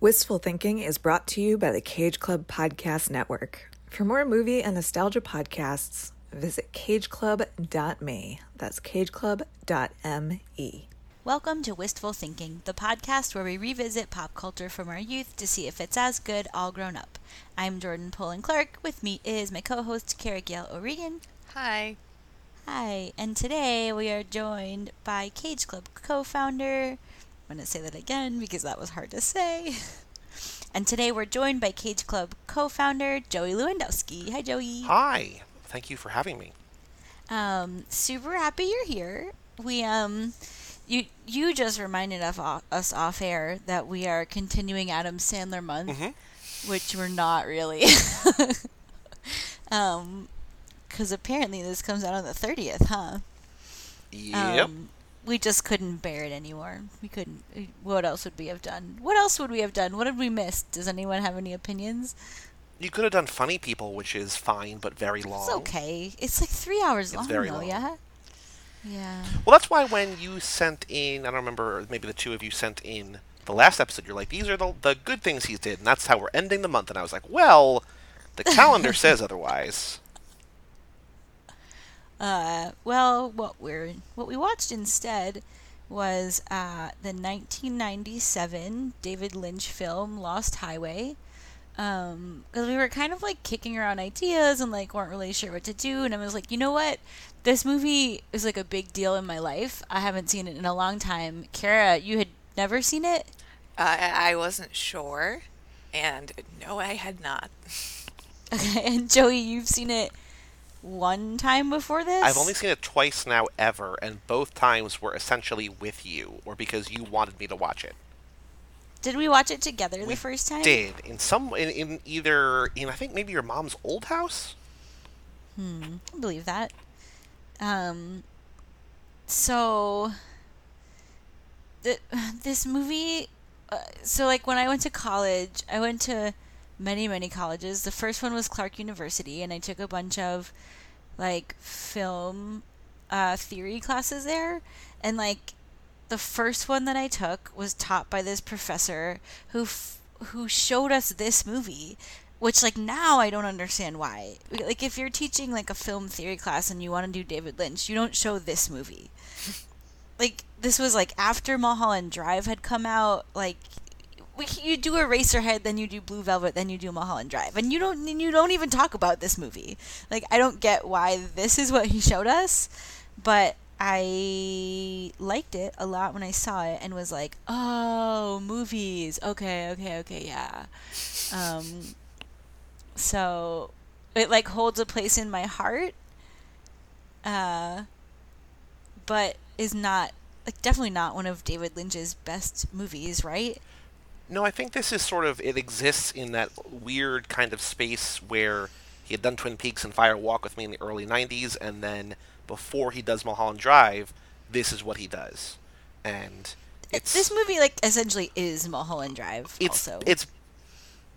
Wistful Thinking is brought to you by the Cage Club Podcast Network. For more movie and nostalgia podcasts, visit cageclub.me. That's cageclub.me. Welcome to Wistful Thinking, the podcast where we revisit pop culture from our youth to see if it's as good all grown up. I'm Jordan Poland Clark. With me is my co host, Kara Gail O'Regan. Hi. Hi, and today we are joined by Cage Club co founder. I'm going to say that again because that was hard to say. And today we're joined by Cage Club co founder, Joey Lewandowski. Hi, Joey. Hi. Thank you for having me. Um, super happy you're here. We, um, you you just reminded of, us off air that we are continuing Adam Sandler month, Mm-hmm. which we're not really. um, because apparently this comes out on the thirtieth, huh? Yep. Um, we just couldn't bear it anymore. We couldn't. Eh, what else would we have done? What else would we have done? What did we miss? Does anyone have any opinions? you could have done Funny People, which is fine, but very long. It's okay. It's like three hours It's long, very though. long. Yeah. Yeah. Well, that's why when you sent in, I don't remember, maybe the two of you sent in the last episode, you're like, these are the, the good things he did, and that's how we're ending the month. And I was like, well, the calendar says otherwise. Uh, well, what we're what we watched instead was uh, the 1997 David Lynch film Lost Highway. Um, because we were kind of like kicking around ideas and like weren't really sure what to do, and I was like, you know what, this movie is like a big deal in my life. I haven't seen it in a long time. Kara, you had never seen it. Uh, I wasn't sure, and no, I had not. Okay, and Joey, you've seen it one time before this. I've only seen it twice now, ever, and both times were essentially with you, or because you wanted me to watch it. Did we watch it together the first time? Did in some in, in either in I think maybe your mom's old house. Hmm, I believe that. Um, so the, this movie, uh, so like when I went to college, I went to many many colleges. The first one was Clark University, and I took a bunch of like film uh, theory classes there, and like the first one that I took was taught by this professor who f- who showed us this movie which like now I don't understand why. Like if you're teaching like a film theory class and you want to do David Lynch, you don't show this movie. like this was like after Mulholland Drive had come out, like we, you do Eraserhead, then you do Blue Velvet, then you do Mulholland Drive, and you don't you don't even talk about this movie. Like I don't get why this is what he showed us, but I liked it a lot when I saw it and was like, oh, movies. Okay, okay, okay, yeah. Um, so it like holds a place in my heart, uh, but is not like definitely not one of David Lynch's best movies, right? No, I think this is sort of it exists in that weird kind of space where he had done Twin Peaks and Fire Walk with Me in the early '90s, and then before he does Mulholland Drive, this is what he does, and it's this movie like essentially is Mulholland Drive. it's also, it's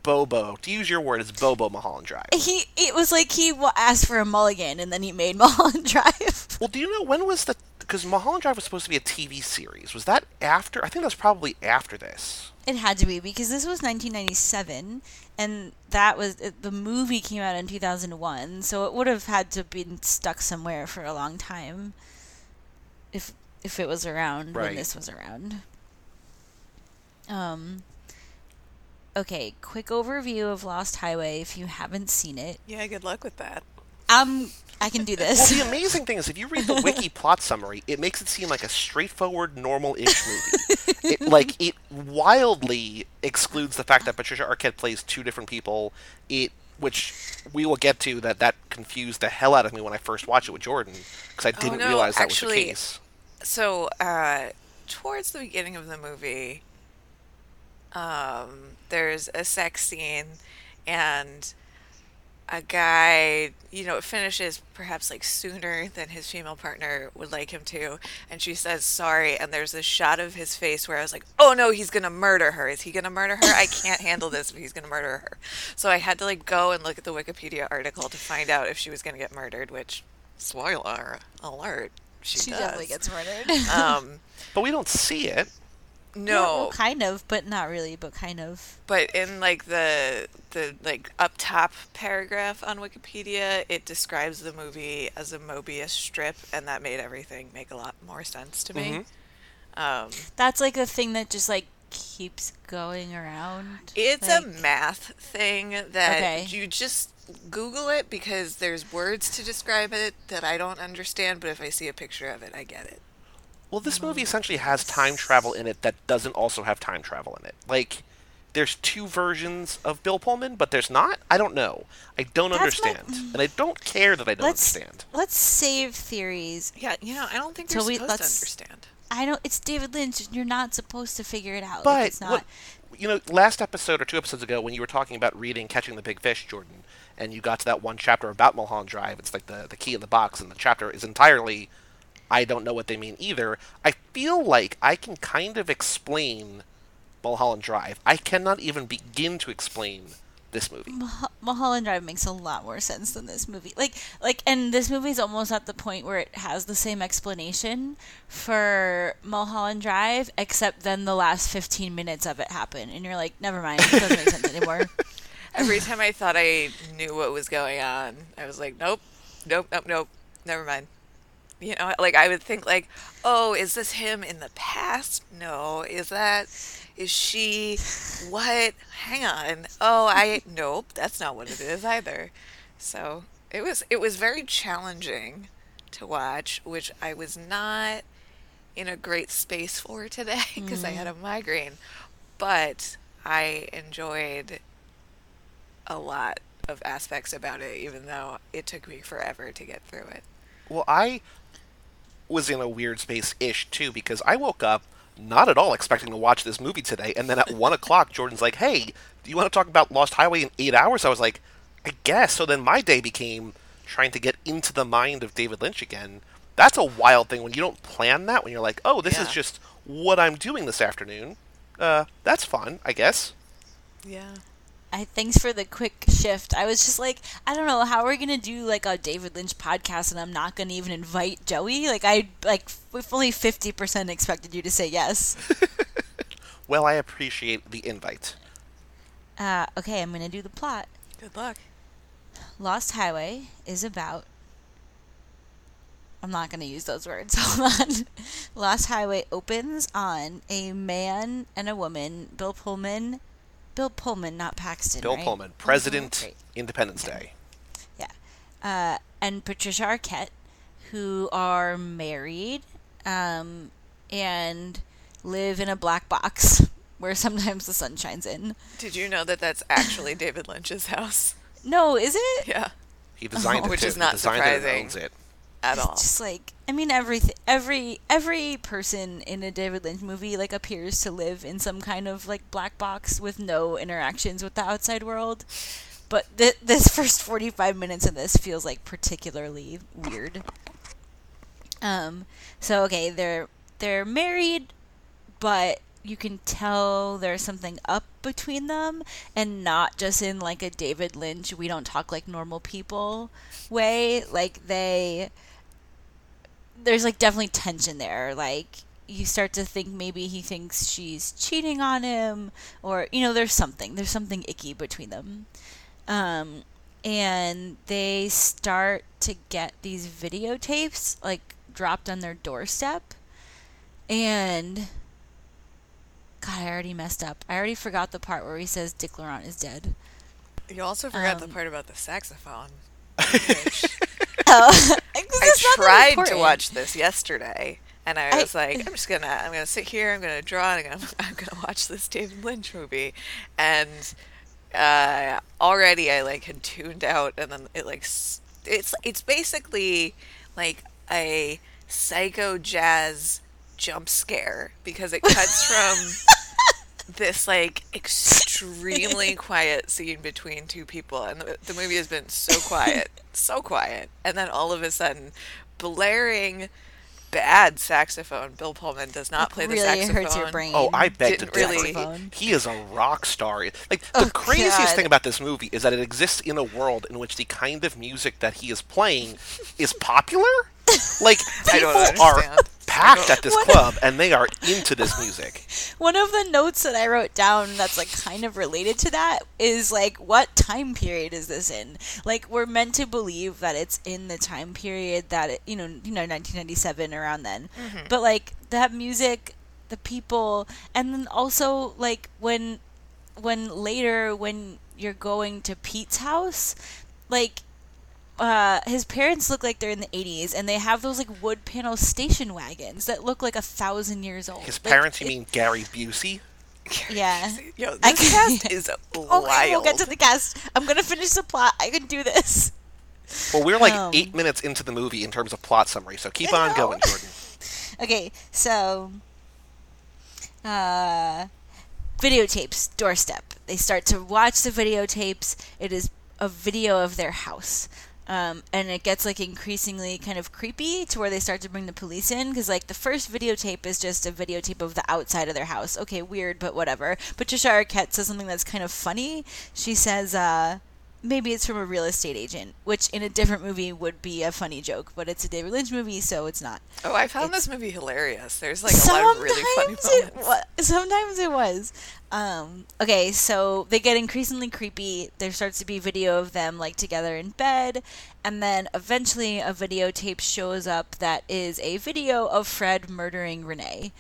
Bobo. To use your word, it's Bobo Mulholland Drive. he it was like he asked for a mulligan and then he made Mulholland Drive. Well, do you know when was the because Mulholland Drive was supposed to be a TV series? Was that after? I think that was probably after this. It had to be because this was 1997, and that was it- the movie came out in 2001, so it would have had to have been stuck somewhere for a long time. If if it was around when this was around. Um. Okay, quick overview of Lost Highway if you haven't seen it. Yeah, good luck with that. Um, I can do this. Well, this. the amazing thing is, if you read the wiki plot summary, it makes it seem like a straightforward, normal-ish movie. it, like it wildly excludes the fact that Patricia Arquette plays two different people. It, which we will get to, that that confused the hell out of me when I first watched it with Jordan because I didn't no, realize that was actually- the case. So, uh, towards the beginning of the movie, um, there's a sex scene, and a guy, you know, finishes perhaps like sooner than his female partner would like him to, and she says sorry, and there's a shot of his face where I was like, oh no, he's gonna murder her. Is he gonna murder her? I can't handle this if he's gonna murder her. So I had to like go and look at the Wikipedia article to find out if she was gonna get murdered, which, spoiler alert, she, she does. definitely gets murdered. Um, But we don't see it. No, well, kind of, but not really, but kind of. but in like the the like up top paragraph on Wikipedia, it describes the movie as a Mobius strip, and that made everything make a lot more sense to me. Um, That's like a thing that just like keeps going around. It's Like- a math thing that Okay. you just Google it because there's words to describe it that I don't understand, but if I see a picture of it, I get it. Well, this movie essentially has time travel in it that doesn't also have time travel in it. Like, there's two versions of Bill Pullman, but there's not. I don't know. I don't That's my- understand, and I don't care that I don't Let's understand. let's save theories. Yeah, you know, I don't think So you're we- supposed to let's- understand. I don't. It's David Lynch. You're not supposed to figure it out. like, But it's not. what, you know, last episode or two episodes ago, when you were talking about reading Catching the Big Fish, Jordan, and you got to that one chapter about Mulholland Drive, it's like the the key in the box, and the chapter is entirely, I don't know what they mean either. I feel like I can kind of explain Mulholland Drive. I cannot even begin to explain this movie. Mul- Mulholland Drive makes a lot more sense than this movie. Like, like, and this movie's almost at the point where it has the same explanation for Mulholland Drive, except then the last fifteen minutes of it happen, and you're like, never mind, it doesn't make sense anymore. Every time I thought I knew what was going on, I was like, nope, nope, nope, nope, never mind. You know, like I would think like, oh, is this him in the past? No, is that is she what? Hang on. Oh, I nope, that's not what it is either. So, it was it was very challenging to watch, which I was not in a great space for today because I had a mm. migraine. But I enjoyed a lot of aspects about it, even though it took me forever to get through it. Well, I was in a weird space ish too because I woke up not at all expecting to watch this movie today, and then at one o'clock, Jordan's like, "Hey, do you want to talk about Lost Highway in eight hours?" I was like, "I guess." So then my day became trying to get into the mind of David Lynch again. That's a wild thing when you don't plan that. When you're like, "Oh, this is just what I'm doing this afternoon." Uh, that's fun, I guess. Yeah. I thanks for the quick shift. I was just like, I don't know how we're gonna do like a David Lynch podcast, and I'm not gonna even invite Joey. Like I like with only fifty percent expected you to say yes. Well, I appreciate the invite. Uh, okay, I'm gonna do the plot. Good luck. Lost Highway is about. I'm not going to use those words. Hold on. Lost Highway opens on a man and a woman, Bill Pullman. Bill Pullman, not Paxton. Bill right? Pullman, President Great. Independence Day. Yeah. Uh, and Patricia Arquette, who are married um, and live in a black box where sometimes the sun shines in. Did you know that that's actually David Lynch's house? No, is it? Yeah, He designed it, Which too. is not designed it surprising. it. at all. Just like I mean, everything, every every person in a David Lynch movie like appears to live in some kind of like black box with no interactions with the outside world. But th- this first forty five minutes of this feels like particularly weird. Um. So okay, they're they're married, but you can tell there's something up between them and not just in like a David Lynch we don't talk like normal people way like they there's like definitely tension there like you start to think maybe he thinks she's cheating on him or you know there's something there's something icky between them um and they start to get these videotapes like dropped on their doorstep and God, I already messed up. I already forgot the part where he says Dick Laurent is dead. You also forgot Um, the part about the saxophone. Oh, I It's not that tried to watch this yesterday, and I I- was like, I'm just gonna, I'm gonna sit here, I'm gonna draw, and I'm, I'm gonna watch this David Lynch movie, and uh, already I like had tuned out, and then it like, it's it's basically like a psycho jazz jump scare because it cuts from this like extremely quiet scene between two people and the, the movie has been so quiet so quiet and then all of a sudden blaring bad saxophone bill pullman does not play the really saxophone hurts your brain. Oh, I beg to Didn't differ. really- Saxophone. He is a rock star. Like the Oh, craziest God. thing about this movie is that it exists in a world in which the kind of music that he is playing is popular. Like I don't people are packed at this What- club and they are into this music. One of the notes that I wrote down that's like kind of related to that is like, what time period is this in? Like, we're meant to believe that it's in the time period that it, you know, you know, 1997 around then. Mm-hmm. But like that music, the people, and then also like when, when later when you're going to Pete's house, like uh, his parents look like they're in the 80s and they have those like wood panel station wagons that look like a thousand years old. His Like, parents, you it- mean Gary Busey? yeah. Yo, I this can- cast is okay wild. we'll get to the cast. I'm gonna finish the plot. I can do this. Well, we're like Um, eight minutes into the movie in terms of plot summary, so keep on going, Jordan. okay so uh videotapes doorstep. They start to watch the videotapes. It is a video of their house um, and it gets like increasingly kind of creepy to where they start to bring the police in because like the first videotape is just a videotape of the outside of their house. Okay weird but whatever. Patricia arquette says something that's kind of funny. She says uh, maybe it's from a real estate agent which in a different movie would be a funny joke but it's a david lynch movie so it's not Oh, I found It's- this movie hilarious. There's like a lot of really funny moments. it wa- sometimes it was. Um, okay, so they get increasingly creepy. There starts to be video of them like together in bed, and then eventually a videotape shows up that is a video of Fred murdering Renee.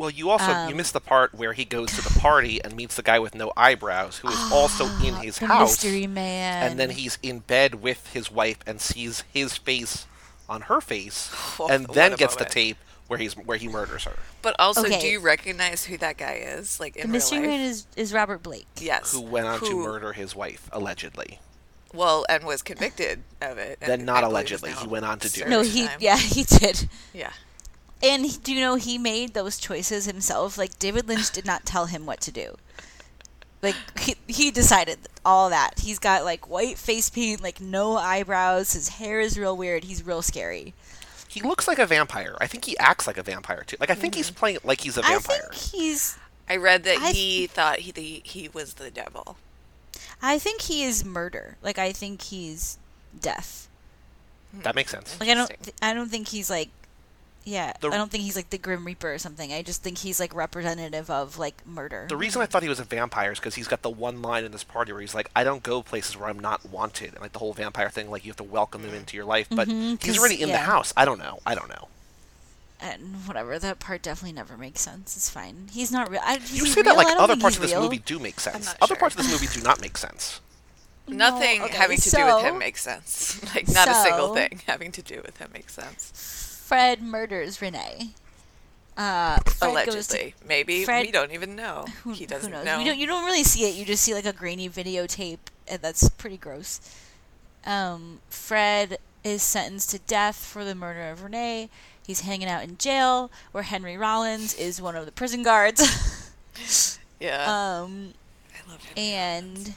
Well, you also you Um, missed the part where he goes to the party and meets the guy with no eyebrows, who is also in his the house, mystery man. and then he's in bed with his wife and sees his face on her face, Oh, and then a gets the tape where he's where he murders her. But also, do you recognize who that guy is? Like in the real mystery life? man is is Robert Blake. yes. Who went on to murder his wife allegedly? Well, and was convicted of it. Then not I allegedly. He went on to do served it. No, he time. yeah he did. Yeah. And do you know he made those choices himself? Like David Lynch did not tell him what to do. Like he, he decided all that. He's got like white face paint, like no eyebrows. His hair is real weird. He's real scary. He looks like a vampire. I think he acts like a vampire too. Like I think he's mm-hmm. playing like he's a vampire. I think he's. I read that I- he thought he the, he was the devil. I think he is murder. Like I think he's death. That makes sense. Like I don't. Interesting. I don't think he's like. Yeah, The- I don't think he's like the Grim Reaper or something. I just think he's like representative of like murder. The reason I thought he was a vampire is because he's got the one line in this party where he's like, "I don't go places where I'm not wanted," and like the whole vampire thing, like you have to welcome them into your life. But Mhm, he's 'cause- already in the house. I don't know. I don't know. and whatever that part definitely never makes sense. It's fine. He's not real. I, is You he say that like other parts of this real. movie do make sense. Other sure. parts of this movie do not make sense. Nothing okay, having to do with him makes sense. Like not a single thing having to do with him makes sense. Fred murders Renee. Uh, goes to- Allegedly, maybe Fred- we don't even know. who, he doesn't knows? know. You don't. You don't really see it. You just see like a grainy videotape, and that's pretty gross. Um, Fred is sentenced to death for the murder of Renee. He's hanging out in jail, where Henry Rollins is one of the prison guards. yeah, um, I love him. and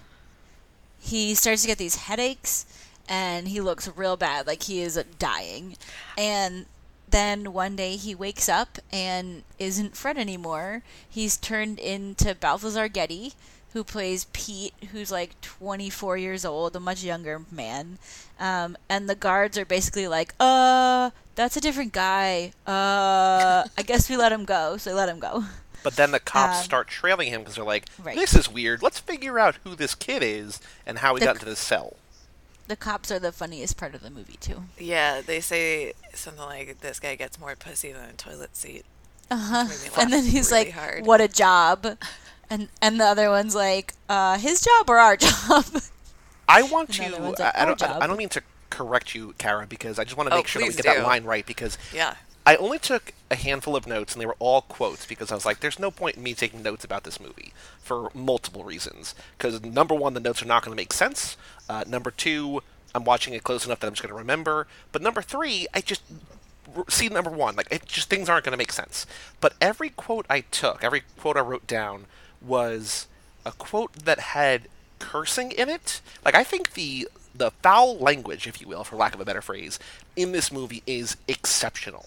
he starts to get these headaches and he looks real bad like he is dying and then one day he wakes up and isn't fred anymore he's turned into balthazar getty who plays pete who's like 24 years old a much younger man um, and the guards are basically like uh that's a different guy uh i guess we let him go so they let him go But then the cops Um, start trailing him because they're like, Right. "This is weird. Let's figure out who this kid is and how he The got into this cell." The cops are the funniest part of the movie too Yeah, they say something like this guy gets more pussy than a toilet seat. Uh-huh. Made me laugh And then he's really like, hard. "What a job!" And and the other one's like, uh, "His job or our job?" I want Another to. one's I, like, I don't. I, job." I don't mean to correct you, Kara, because I just want to Oh, make sure that we please get that line right. Because Yeah, I only took a handful of notes, and they were all quotes because I was like, "There's no point in me taking notes about this movie for multiple reasons." Because number one, the notes are not going to make sense. Uh, number two, I'm watching it close enough that I'm just going to remember. But number three, I just see number one, like it just things aren't going to make sense. But every quote I took, every quote I wrote down was a quote that had cursing in it. Like I think the the foul language, if you will, for lack of a better phrase, in this movie is exceptional.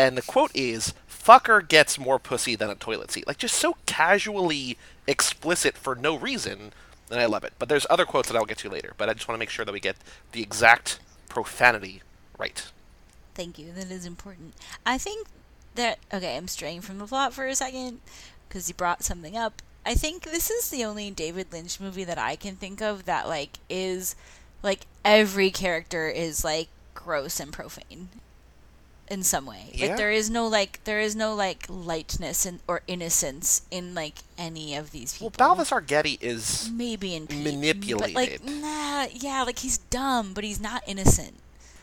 And the quote is fucker gets more pussy than a toilet seat. Like just so casually explicit for no reason, and I love it. But there's other quotes that I'll get to later, but I just want to make sure that we get the exact profanity right. Thank you. That is important. I think that okay. I'm straying from the plot for a second because you brought something up. I think this is the only David Lynch movie that I can think of that like is like every character is like gross and profane in some way. Yeah. Like there is no like there is no like lightness and or innocence in like any of these people. Well, Balthazar Getty is maybe in Pete, But manipulated. like nah, yeah, like he's dumb, but he's not innocent.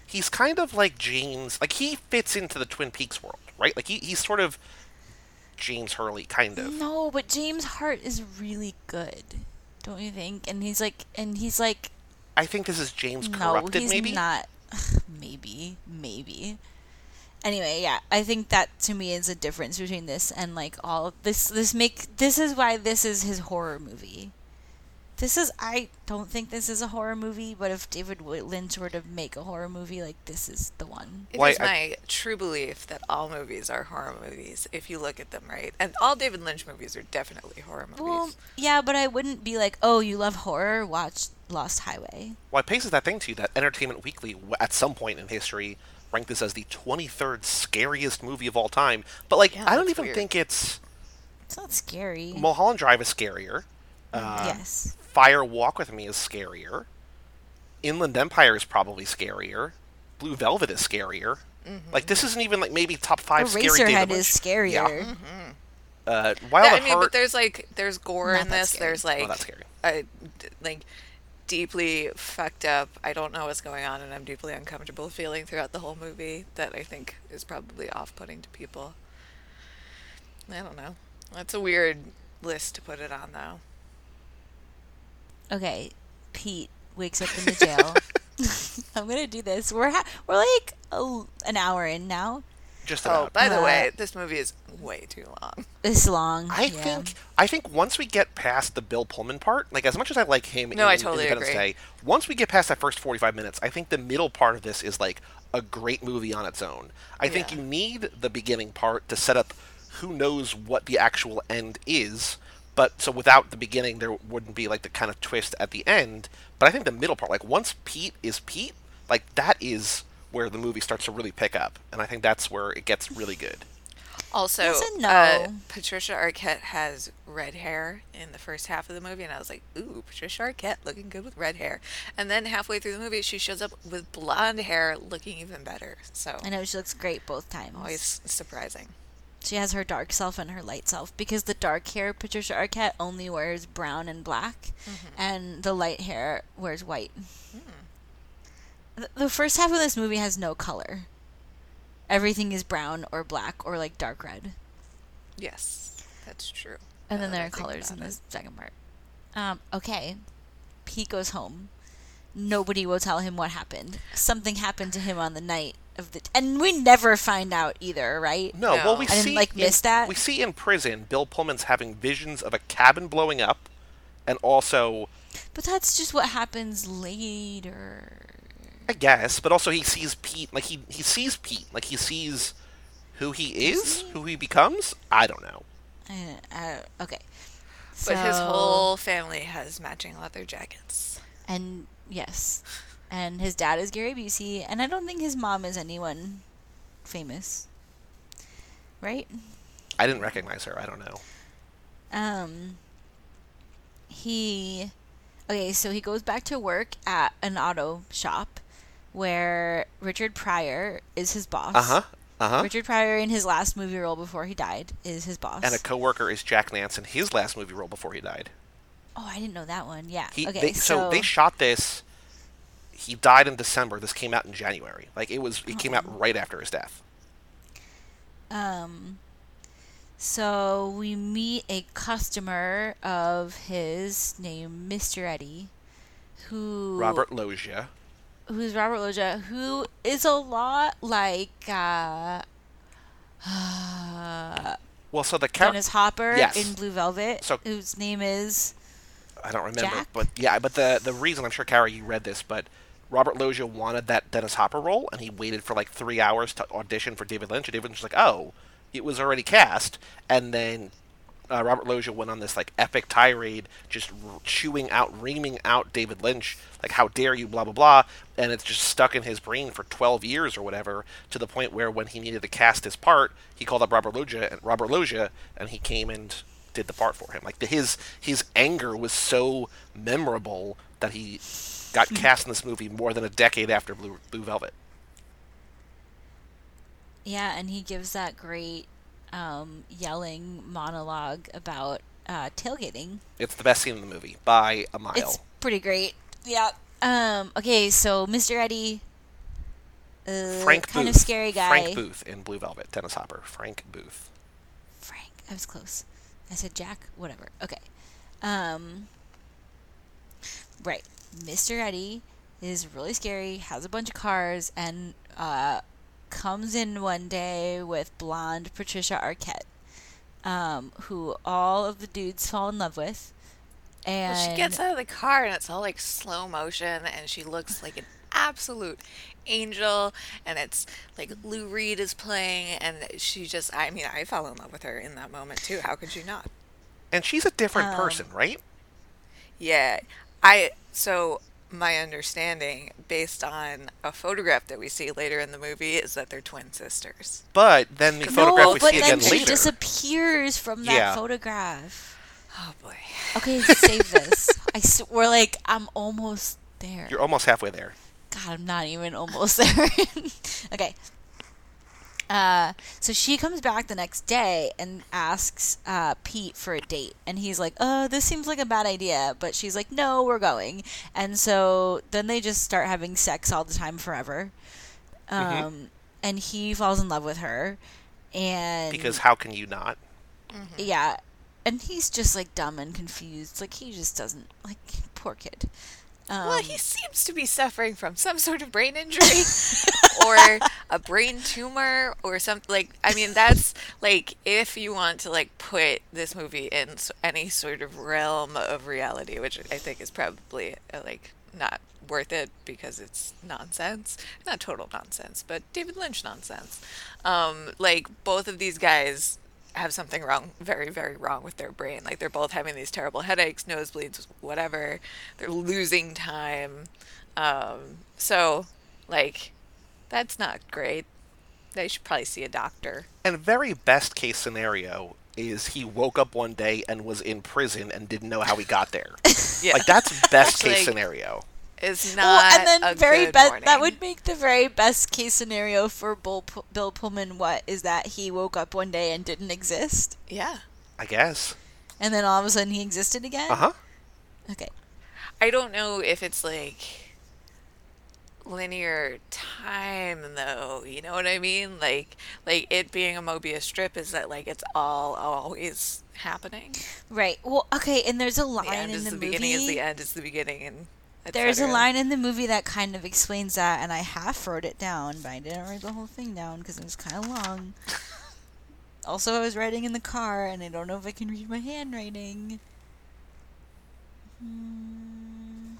he's kind of like James. Like he fits into the Twin Peaks world, right? Like he, he's sort of James Hurley, kind of. No, but James Hart is really good, don't you think? And he's like, and he's like, I think this is James corrupted. no, he's maybe. not. maybe, maybe. Anyway, yeah, I think that to me is a difference between this and like all this. This make this is why this is his horror movie. This is I don't think this is a horror movie, but if David Lynch were to make a horror movie, like this is the one. It is Why, I- my true belief that all movies are horror movies if you look at them right. And all David Lynch movies are definitely horror movies. Well, yeah, but I wouldn't be like, oh, you love horror, watch Lost Highway. Well, it paces that thing to you that Entertainment Weekly, at some point in history, ranked this as the 23rd scariest movie of all time. But like, Yeah, I don't even weird. think it's It's not scary. Mulholland Drive is scarier. Uh, yes. Fire Walk with Me is scarier. Inland Empire is probably scarier. Blue Velvet is scarier. Like this isn't even like maybe top five scary David Eraserhead Lynch. is scarier. Yeah. Uh, Wild Yeah, I at mean, but there's like there's gore Not in this. scary. There's like Not that scary. a d- like deeply fucked up. I don't know what's going on, and I'm deeply uncomfortable feeling throughout the whole movie that I think is probably off-putting to people. I don't know. That's a weird list to put it on, though. Okay, Pete wakes up in the jail. I'm gonna do this. We're ha- we're like a, an hour in now. Just Oh, by the way, this movie is way too long. This long. I yeah. think I think once we get past the Bill Pullman part, like as much as I like him No, in, I totally Independence agree. Day, once we get past that first 45 minutes, I think the middle part of this is like a great movie on its own. I think you need the beginning part to set up who knows what the actual end is. But so without the beginning, there wouldn't be like the kind of twist at the end. But I think the middle part, like once Pete is Pete, like that is where the movie starts to really pick up, and I think that's where it gets really good. Also, Yes and uh. Patricia Arquette has red hair in the first half of the movie, and I was like, "Ooh, Patricia Arquette looking good with red hair." And then halfway through the movie, she shows up with blonde hair, looking even better. So I know she looks great both times. always surprising. She has her dark self and her light self because the dark hair Patricia Arquette only wears brown and black, Mm-hmm. and the light hair wears white. Hmm. The- The first half of this movie has no color. Everything is brown or black or like dark red, Yes, that's true. and then there are colors in about the second part. Um, okay, Pete goes home. Nobody will tell him what happened. Something happened to him on the night of the, and we never find out either, right? No, well, we I didn't, see like, in- miss that. We see in prison, Bill Pullman's having visions of a cabin blowing up, and also, But that's just what happens later. I guess, but also he sees Pete, like he he sees Pete, like he sees who he is, who he becomes. I don't know. I, I, okay. But his whole family has matching leather jackets. and yes, and his dad is Gary Busey, and I don't think his mom is anyone famous, right? I didn't recognize her. I don't know. Um, he, okay, so he goes back to work at an auto shop where Richard Pryor is his boss. Uh huh. Uh huh. Richard Pryor, in his last movie role before he died, is his boss. And a coworker is Jack Nance in his last movie role before he died. oh, I didn't know that one. Yeah. He okay, they, so, they shot this. He died in December. This came out in January. Like it was. It came Oh. out right after his death. Um, so we meet a customer of his named Mr. Eddie, who Robert Loggia. Who's Robert Loggia, who is a lot like uh, Well, so the character. Dennis Hopper Yes. in Blue Velvet, So- whose name is I don't remember, Jack? but yeah, but the the reason I'm sure Carrie you read this, but Robert Loggia wanted that Dennis Hopper role, and he waited for like three hours to audition for David Lynch, and David Lynch was like, "Oh, it was already cast," and then uh, Robert Loggia went on this like epic tirade, just r- chewing out, reaming out David Lynch, like "How dare you?" blah blah blah, and it's just stuck in his brain for 12 years or whatever, to the point where when he needed to cast his part, he called up Robert Loggia and Robert Loggia, and he came and did the part for him. Like the, his his anger was so memorable that he got cast in this movie more than a decade after Blue, Blue Velvet. Yeah, and he gives that great um, yelling monologue about uh, tailgating. It's the best scene in the movie by a mile. It's pretty great. Yeah. Um, okay, so Mr. Eddie, uh, Frank kind Booth. of scary guy. Frank Booth in Blue Velvet. Dennis Hopper. Frank Booth. Frank. I was close. I said Jack. Whatever. Okay. Um. Right. Mr. Eddie is really scary. Has a bunch of cars and uh, comes in one day with blonde Patricia Arquette, um, who all of the dudes fall in love with. And Well, she gets out of the car and it's all like slow motion, and she looks like an absolute angel. And it's like Lou Reed is playing, and she just, I mean, I fell in love with her in that moment too. How could you not? And she's a different Um, person, right? Yeah. I, so my understanding, based on a photograph that we see later in the movie, is that they're twin sisters. But then the No, photograph no, we but see then again she later. disappears from that Yeah. photograph. Oh boy. Okay, save this. I s- we're like I'm almost there. You're almost halfway there. God, I'm not even almost there. okay. Uh, so she comes back the next day and asks uh, Pete for a date, and he's like, "Oh, this seems like a bad idea," but she's like, "No, we're going." And so then they just start having sex all the time forever. Um, Mm-hmm. and he falls in love with her, and Because how can you not? yeah, and he's just like dumb and confused. Like he just doesn't like poor kid. Um, Well, he seems to be suffering from some sort of brain injury or a brain tumor or something. Like, I mean, that's like if you want to like put this movie in any sort of realm of reality, which I think is probably uh, like not worth it because it's nonsense. Not total nonsense, but David Lynch nonsense. Um, like both of these guys have something wrong, very, very wrong with their brain. Like they're both having these terrible headaches, nosebleeds, whatever. They're losing time. Um, so, like, that's not great. They should probably see a doctor. And very best case scenario is he woke up one day and was in prison and didn't know how he got there. Yeah, Like that's best case Like, scenario. It's not well, and then a very good best—that would make the very best case scenario for Bill, Pu- Bill Pullman. What is that? He woke up one day and didn't exist, Yeah. I guess. and then all of a sudden he existed again. Uh huh. Okay. I don't know if it's like linear time though you know what i mean like like it being a mobius strip is that like it's all always happening Right. Well, okay. And there's a the line end in is the, the, movie. beginning is the end is the beginning and et There's a line in the movie that kind of explains that, and I half wrote it down, but I didn't write the whole thing down because it was kind of long. also, I was writing in the car, and I don't know if I can read my handwriting. Hmm.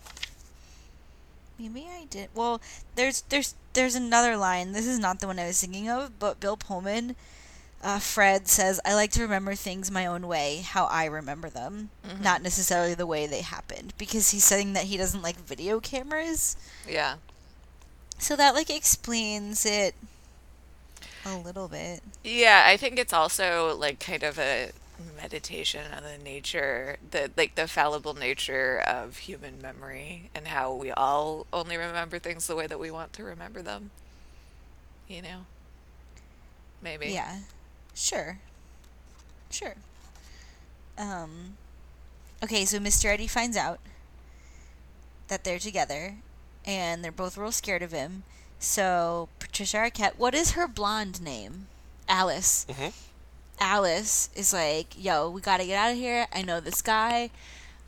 Maybe I did. Well, there's there's there's another line. This is not the one I was thinking of, but Bill Pullman, uh, Fred says, "I like to remember things my own way, how I remember them, not necessarily the way they happened." Because he's saying that he doesn't like video cameras, yeah. So that like explains it a little bit. yeah i think it's also like kind of a meditation on the nature the like the fallible nature of human memory and how we all only remember things the way that we want to remember them. You know? Maybe. Yeah, sure, sure. Um, okay, so Mr. Eddie finds out that they're together, and they're both real scared of him. So Patricia Arquette, what is her blonde name? Alice. Mhm. Alice is like, "Yo, we gotta get out of here. I know this guy.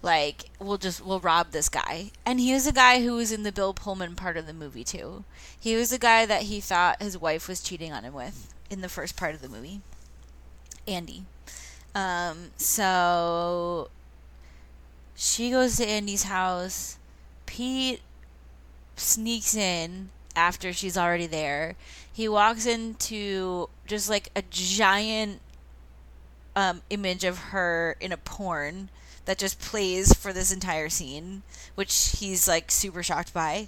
Like, we'll just we'll rob this guy." And he was a guy who was in the Bill Pullman part of the movie too. He was the guy that he thought his wife was cheating on him with in the first part of the movie. Andy. Um, so she goes to Andy's house. Pete sneaks in after she's already there. He walks into just like a giant um, image of her in a porn that just plays for this entire scene, which he's like super shocked by.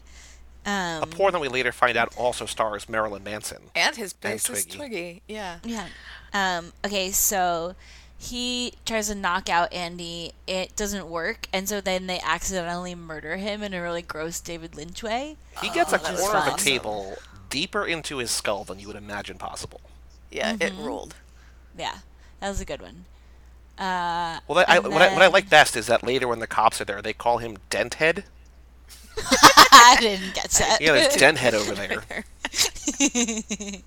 Um, A porn that we later find out also stars Marilyn Manson. And his And bassist Twiggy. Twiggy. Yeah. Yeah. Um, okay, so he tries to knock out Andy. It doesn't work, and so then they accidentally murder him in a really gross David Lynch way. He gets a that was corner of fun. the table deeper into his skull than you would imagine possible. Yeah, it ruled. Yeah, that was a good one. Uh, Well, that, I, And what, I, what I like best is that later when the cops are there, they call him Denthead. I didn't get that. Yeah, there's Denthead over there.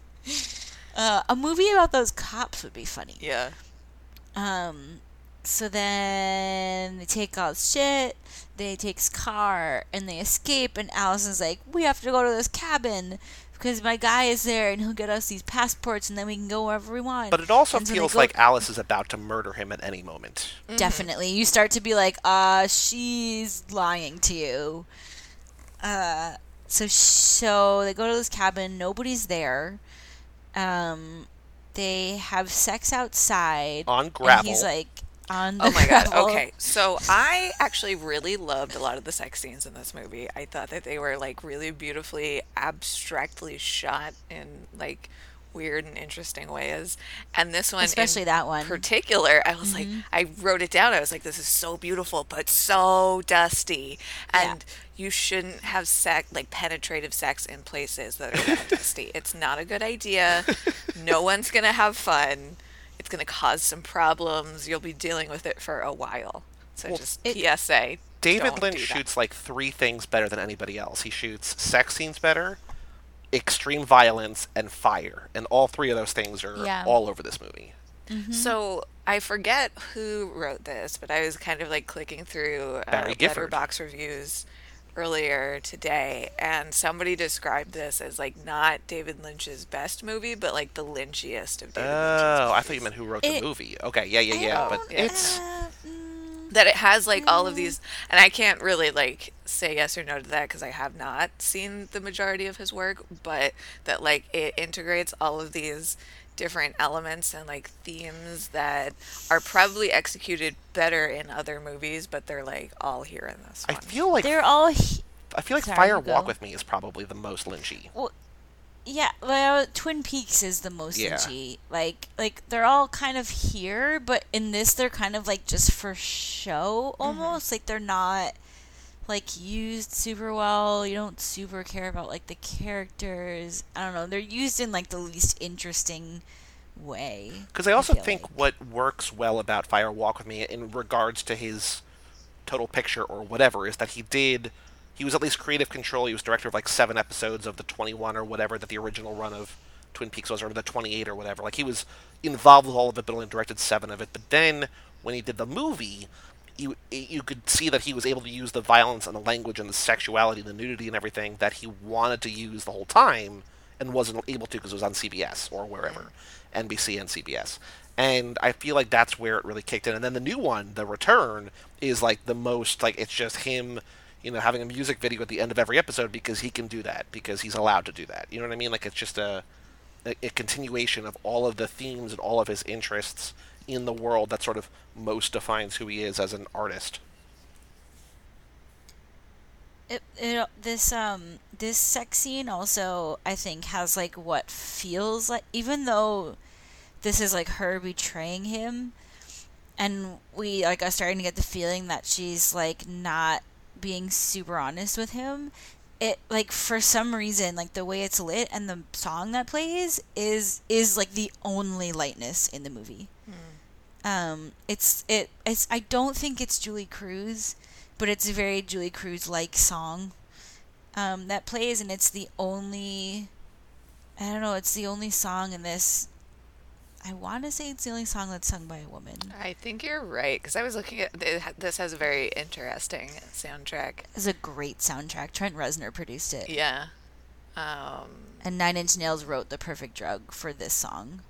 uh, a movie about those cops would be funny. Yeah. Um, so then they take all his shit, they take his car, and they escape. And Allison's like, "We have to go to this cabin because my guy is there, and he'll get us these passports, and then we can go wherever we want." But it also And so they feels go- like Alice is about to murder him at any moment. definitely you start to be like, "Uh, she's lying to you." Uh, so so they go to this cabin. Nobody's there. Um, they have sex outside On And gravel. he's like on the Oh my god. Okay. So I actually really loved a lot of the sex scenes in this movie. I thought that they were like really beautifully abstractly shot and like weird and interesting ways. And this one in Especially that one. particular, I was like mm-hmm. I wrote it down. I was like this is so beautiful but so dusty. And you shouldn't have sex like penetrative sex in places that are that dusty. It's not a good idea. No one's going to have fun. It's going to cause some problems. You'll be dealing with it for a while. So Well, just it- PSA. David don't Lynch shoots like three things better than anybody else. He shoots sex scenes better, extreme violence, and fire. And all three of those things are Yeah. all over this movie. So I forget who wrote this, but I was kind of like clicking through uh, Barry Gifford. Letterboxd reviews earlier today, and somebody described this as like not David Lynch's best movie, but like the Lynchiest of David Lynch's Oh, I movies. thought you meant who wrote It- the movie. Okay, yeah, yeah, yeah. Oh, but yeah. it's that it has like all of these mm-hmm. and i can't really like say yes or no to that because i have not seen the majority of his work but that like it integrates all of these different elements and like themes that are probably executed better in other movies but they're like all here in this I feel like they're all he- I feel like Sorry, Fire. Walk with Me is probably the most Lynchy. Yeah well twin peaks is the most Yeah. like like they're all kind of here but in this they're kind of like just for show mm-hmm. almost. Like they're not like used super well. You don't super care about like the characters. I don't know. They're used in like the least interesting way Because I also feel think like. what works well about Fire Walk with Me in regards to his total picture or whatever is that he did he was at least creative control. He was director of like seven episodes of the 21 or whatever that the original run of Twin Peaks was, or the 28 or whatever. Like he was involved with all of it, but only directed seven of it. But then when he did the movie, you you could see that he was able to use the violence and the language and the sexuality, and the nudity and everything that he wanted to use the whole time and wasn't able to because it was on CBS or wherever, NBC and CBS. And I feel like that's where it really kicked in. And then the new one, The Return, is like the most like it's just him, you know, having a music video at the end of every episode because he can do that because he's allowed to do that. You know what I mean? Like it's just a a, a continuation of all of the themes and all of his interests in the world that sort of most defines who he is as an artist. it, it this um this sex scene also I think has like what feels like even though this is like her betraying him and we like are starting to get the feeling that she's like not being super honest with him it like for some reason like the way it's lit and the song that plays is is like the only lightness in the movie. Um it's it it's i don't think it's julee cruise but it's a very julee cruise like song um that plays and it's the only i don't know it's the only song in this i want to say it's the only song that's sung by a woman. I think you're right because i was looking at it this has a very interesting soundtrack. It's a great soundtrack. Trent reznor produced it. Yeah um and nine inch nails wrote the perfect drug for this song.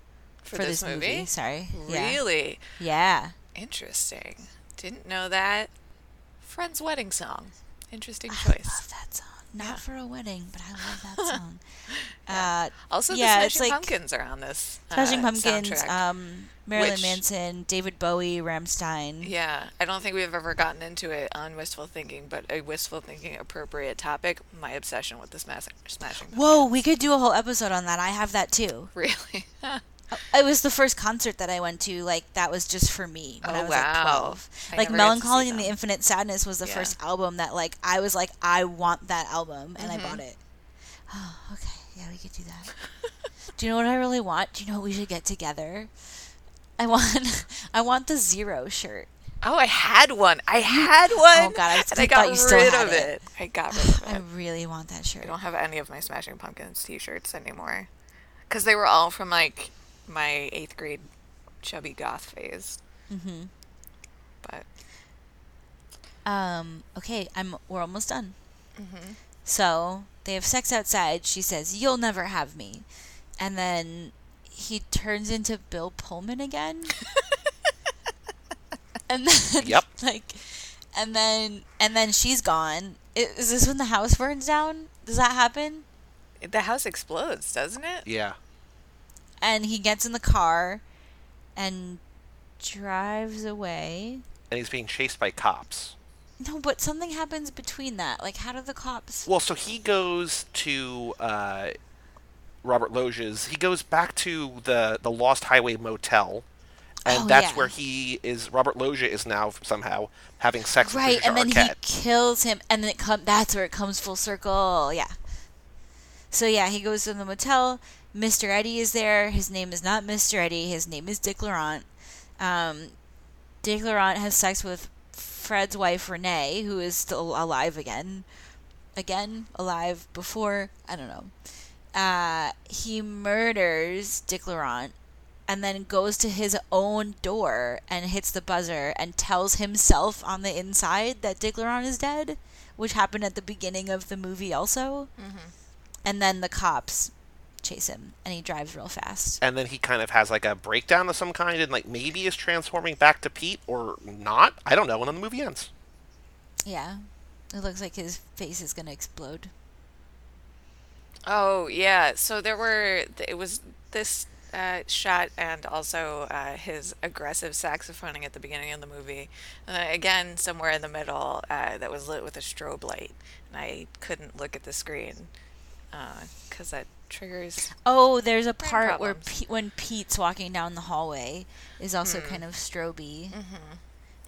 For, this, movie, sorry. Really? Yeah. Interesting. Didn't know that. Friend's wedding song. Interesting choice. I love that song Not Yeah. for a wedding, but I love that song. uh, Also, yeah, the Smashing like Pumpkins are on this. uh, Smashing Pumpkins, um, Marilyn which- Manson, David Bowie, Rammstein. yeah, I don't think we've ever gotten into it on Wistful Thinking, but a Wistful Thinking appropriate topic: my obsession with the Smash- Smashing. Whoa, we could do a whole episode on that. I have that too. Really? It was the first concert that I went to. Like that was just for me when Oh, I was wow. like twelve. I like never got to Melancholy and the. Infinite Sadness was the Yeah. first album that like I was like I want that album and I Mm-hmm. bought it. Oh, okay, yeah, we could do that. do you know what I really want? Do you know what we should get together? I want I want the Zero shirt. Oh, I had one. I had one. Oh, God, I and I got you still rid had of it. it. I got rid of it. I really want that shirt. I don't have any of my Smashing Pumpkins T-shirts anymore, because they were all from like my eighth grade chubby goth phase. Mm-hmm. But Um. Okay. I'm. We're almost done. Mm-hmm. So they have sex outside. She says, "You'll never have me," and then he turns into Bill Pullman again. and then, Yep. like, and then and then she's gone. I- Is this when the house burns down? Does that happen? the house explodes, doesn't it? Yeah. And he gets in the car and drives away. And he's being chased by cops. No, but something happens between that. Like, how do the cops? Well, so he goes to uh, Robert Loggia's. He goes back to the the Lost Highway Motel, and Oh, that's yeah. where he is. Robert Loggia is now somehow having sex with right, Patricia and then he kills him, and then it come. That's where it comes full circle. Yeah. So yeah, he goes to the motel. Mr. Eddie is there. His name is not Mr. Eddie. His name is Dick Laurent. Um, Dick Laurent has sex with Fred's wife Renee, who is still alive again. Again, alive before I don't know. Uh, he murders Dick Laurent and then goes to his own door and hits the buzzer and tells himself on the inside that Dick Laurent is dead, which happened at the beginning of the movie also. And then the cops chase him and he drives real fast. and then he kind of has like a breakdown of some kind, and like maybe is transforming back to Pete or not. I don't know. When the movie ends. Yeah. It looks like his face is going to explode. Oh yeah. So there were. It was this uh, shot and also uh, his aggressive saxophoning at the beginning of the movie, and then again somewhere in the middle uh, that was lit with a strobe light, and I couldn't look at the screen because that triggers. Oh, there's a Brain part where. Pete, when Pete's walking down the hallway is also kind of stroby.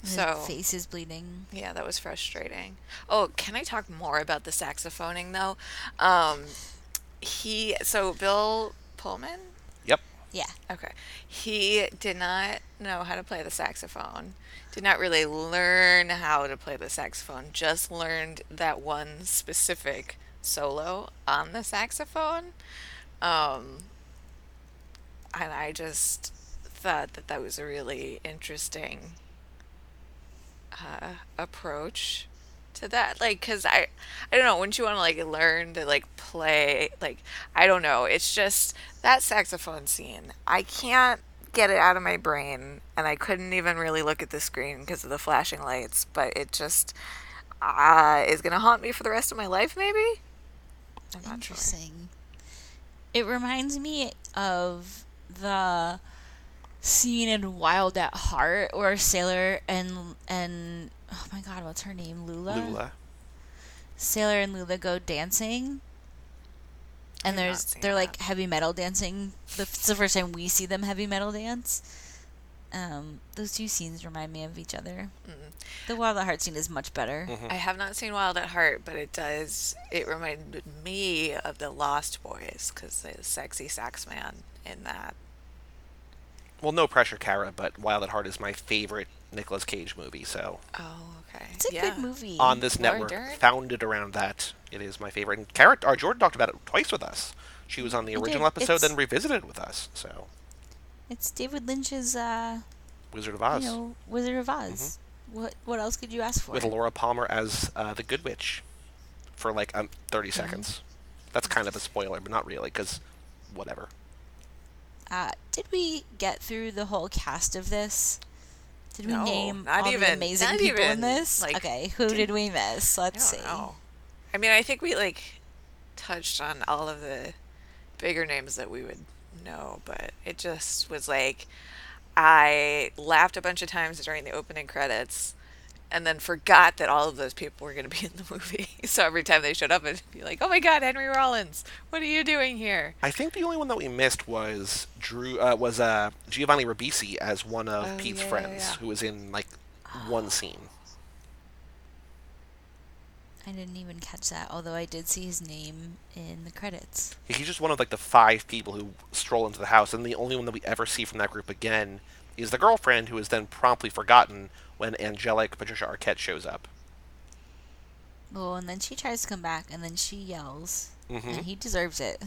His So- face is bleeding. Yeah, that was frustrating. Oh, can I talk more about the saxophoning though? Um, he so Bill Pullman. Yep. Yeah. Okay. He did not know how to play the saxophone. Did not really learn how to play the saxophone. Just learned that one specific solo on the saxophone. Um, and I just thought that that was a really interesting uh, approach to that like because i i don't know wouldn't you want to like learn to like play like i don't know it's just that saxophone scene i can't get it out of my brain and i couldn't even really look at the screen because of the flashing lights but it just uh, is gonna haunt me for the rest of my life maybe i'm not sure Interesting. It reminds me of the scene in Wild at Heart where Sailor and and oh my god, what's her name? Lula. Lula. Sailor and Lula go dancing. I And have there's they're like heavy metal dancing. The, it's the first time we see them heavy metal dance. Um, those two scenes remind me of each other. The Wild at Heart scene is much better. I have not seen Wild at Heart, but it does. It reminded me of the Lost Boys because the sexy sax man in that. Well, no pressure, Kara, but Wild at Heart is my favorite Nicolas Cage movie. So Oh, okay. It's a yeah. good movie. on this Laura network, Dern? founded around that, it is my favorite. And Kara, or Jordan talked about it twice with us. She was on the original episode, It's- then revisited with us. So It's David Lynch's uh, Wizard of Oz you know, Wizard of Oz. What what else could you ask for? with Laura Palmer as uh, the Good Witch for like um, 30 Mm-hmm. seconds. That's kind of a spoiler, but not really, because whatever. Uh, did we get through the whole cast of this? Did we No, name not all the even- amazing not people in this? like, okay, who did, didn't- we miss? Let's don't see. know. I mean, I think we like touched on all of the bigger names that we would know, but it just was like I laughed a bunch of times during the opening credits and then forgot that all of those people were going to be in the movie. So every time they showed up, it'd be like, "Oh my God, Henry Rollins, what are you doing here?" I think the only one that we missed was Drew uh, was uh, Giovanni Ribisi as one of Oh, Pete's yeah, yeah, friends, yeah. who was in like one scene. I didn't even catch that, although I did see his name in the credits. He's just one of like the five people who stroll into the house, and the only one that we ever see from that group again is the girlfriend, who is then promptly forgotten when angelic Patricia Arquette shows up. Well, and then she tries to come back, and then she yells, hmm and he deserves it.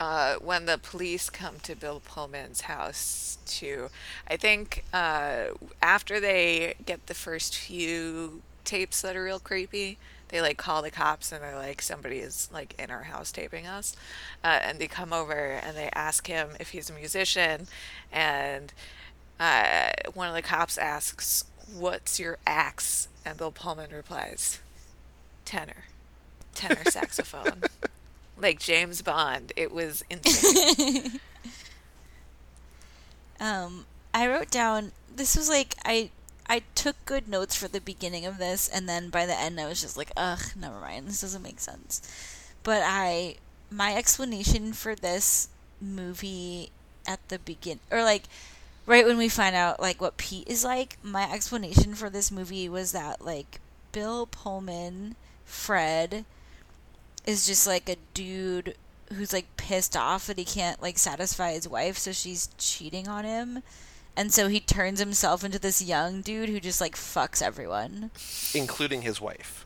Uh, when the police come to Bill Pullman's house to, I think uh, after they get the first few tapes that are real creepy, they like call the cops and they're like, somebody is like in our house taping us, uh, and they come over and they ask him if he's a musician, and uh, one of the cops asks, "What's your axe?" and Bill Pullman replies, "Tenor, tenor saxophone." Like James Bond. It was insane. Um, I wrote down this was like I I took good notes for the beginning of this, and then by the end I was just like, ugh, never mind, this doesn't make sense. But I my explanation for this movie at the begin or like right when we find out like what Pete is like, my explanation for this movie was that like Bill Pullman, Fred, is just like a dude who's like pissed off that he can't like satisfy his wife, so she's cheating on him. And so he turns himself into this young dude who just like fucks everyone, including his wife.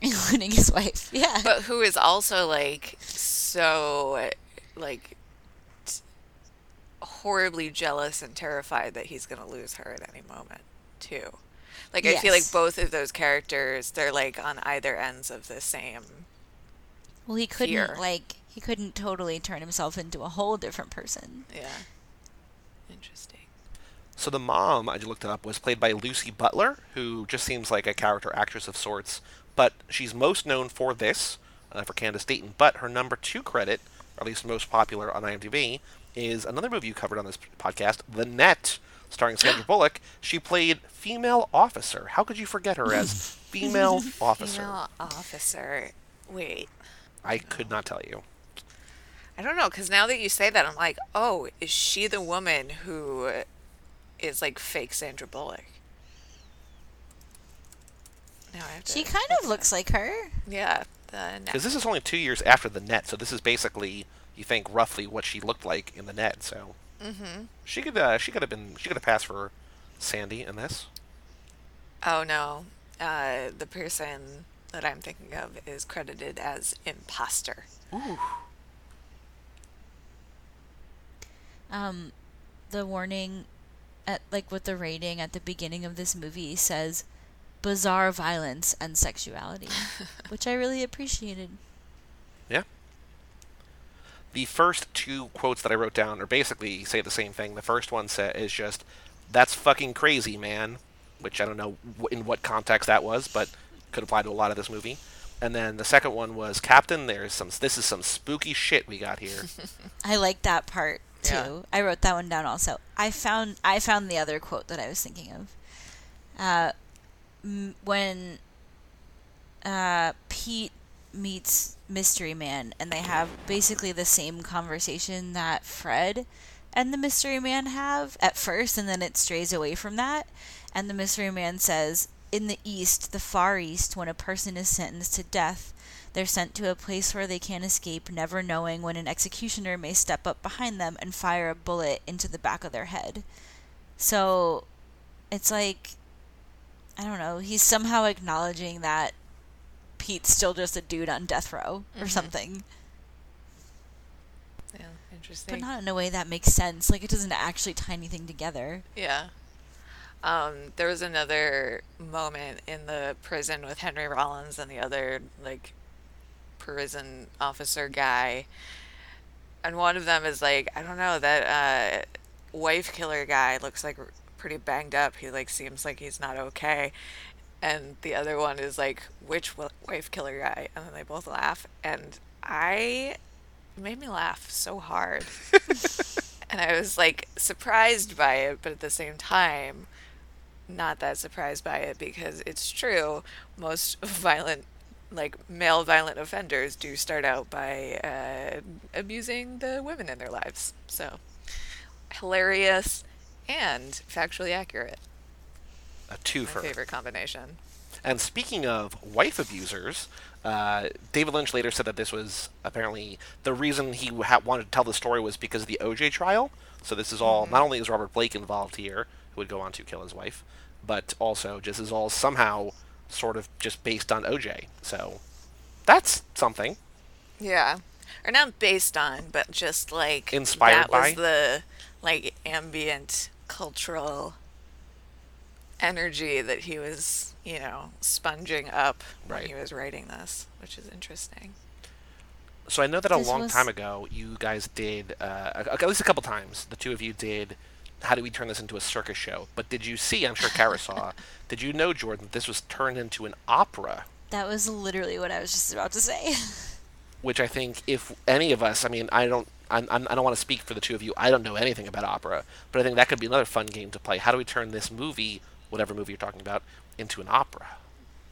including his wife. Yeah. but who is also like so like t- horribly jealous and terrified that he's going to lose her at any moment, too. Like I feel like both of those characters, they're like on either ends of the same. Well, he couldn't fear. like he couldn't totally turn himself into a whole different person. Yeah. Interesting. So the mom, I just looked it up, was played by Lucy Butler, who just seems like a character actress of sorts. But she's most known for this, uh, for Candace Dayton. But her number two credit, or at least most popular on IMDb, is another movie you covered on this podcast, The Net, starring Sandra Bullock. She played female officer. How could you forget her as female officer? Female officer. Wait. I could not tell you. I don't know, because now that you say that, I'm like, oh, is she the woman who is like fake Sandra Bullock? Now I have to. She kind of looks like her. Yeah. The Because this is only two years after The Net, so this is basically, you think, roughly what she looked like in The Net. So Mm-hmm. she could, uh, she could have been, she could have passed for Sandy in this. Oh no. Uh, the person that I'm thinking of is credited as imposter. Ooh. Um, the warning at like with the rating at the beginning of this movie says bizarre violence and sexuality, which I really appreciated. Yeah. The first two quotes that I wrote down are basically say the same thing. The first one sa- is just, "That's fucking crazy, man," which I don't know in what context that was, but could apply to a lot of this movie. And then the second one was, "Captain, there's some. This is some spooky shit we got here." I like that part too. Yeah. I wrote that one down also. I found I found the other quote that I was thinking of. Uh, m- when uh, Pete meets Mystery Man, and they have basically the same conversation that Fred and the Mystery Man have at first, and then it strays away from that. And the Mystery Man says, In the East, the Far East, when a person is sentenced to death, they're sent to a place where they can't escape, never knowing when an executioner may step up behind them and fire a bullet into the back of their head. So it's like, I don't know, he's somehow acknowledging that Pete's still just a dude on death row or Mhm. something. Yeah, interesting. But not in a way that makes sense. Like, it doesn't actually tie anything together. Yeah. Um, there was another moment in the prison with Henry Rollins and the other like prison officer guy. And one of them is like, I don't know, that uh wife killer guy looks like pretty banged up. He like seems like he's not okay. and the other one is like, which wife killer guy? And then they both laugh. And I it made me laugh so hard. and I was like surprised by it, but at the same time, not that surprised by it because it's true. Most violent, like male violent offenders, do start out by uh, abusing the women in their lives. So hilarious and factually accurate. A My twofer. favorite combination. And speaking of wife abusers, uh, David Lynch later said that this was apparently the reason he ha- wanted to tell the story was because of the OJ trial. So this is all not only is Robert Blake involved here, who would go on to kill his wife, but also just is all somehow sort of just based on OJ. So that's something. Yeah. Or not based on, but just like Inspired that by? was the like ambient cultural energy that he was, you know, sponging up when Right. he was writing this, which is interesting. So I know that a This long was- time ago, you guys did uh, at least a couple times. The two of you did. How do we turn this into a circus show? But did you see? I'm sure Kara saw. Did you know, Jordan, that this was turned into an opera? That was literally what I was just about to say. Which I think, if any of us, I mean, I don't, I'm, I'm, I don't want to speak for the two of you. I don't know anything about opera, but I think that could be another fun game to play. How do we turn this movie, whatever movie you're talking about, into an opera?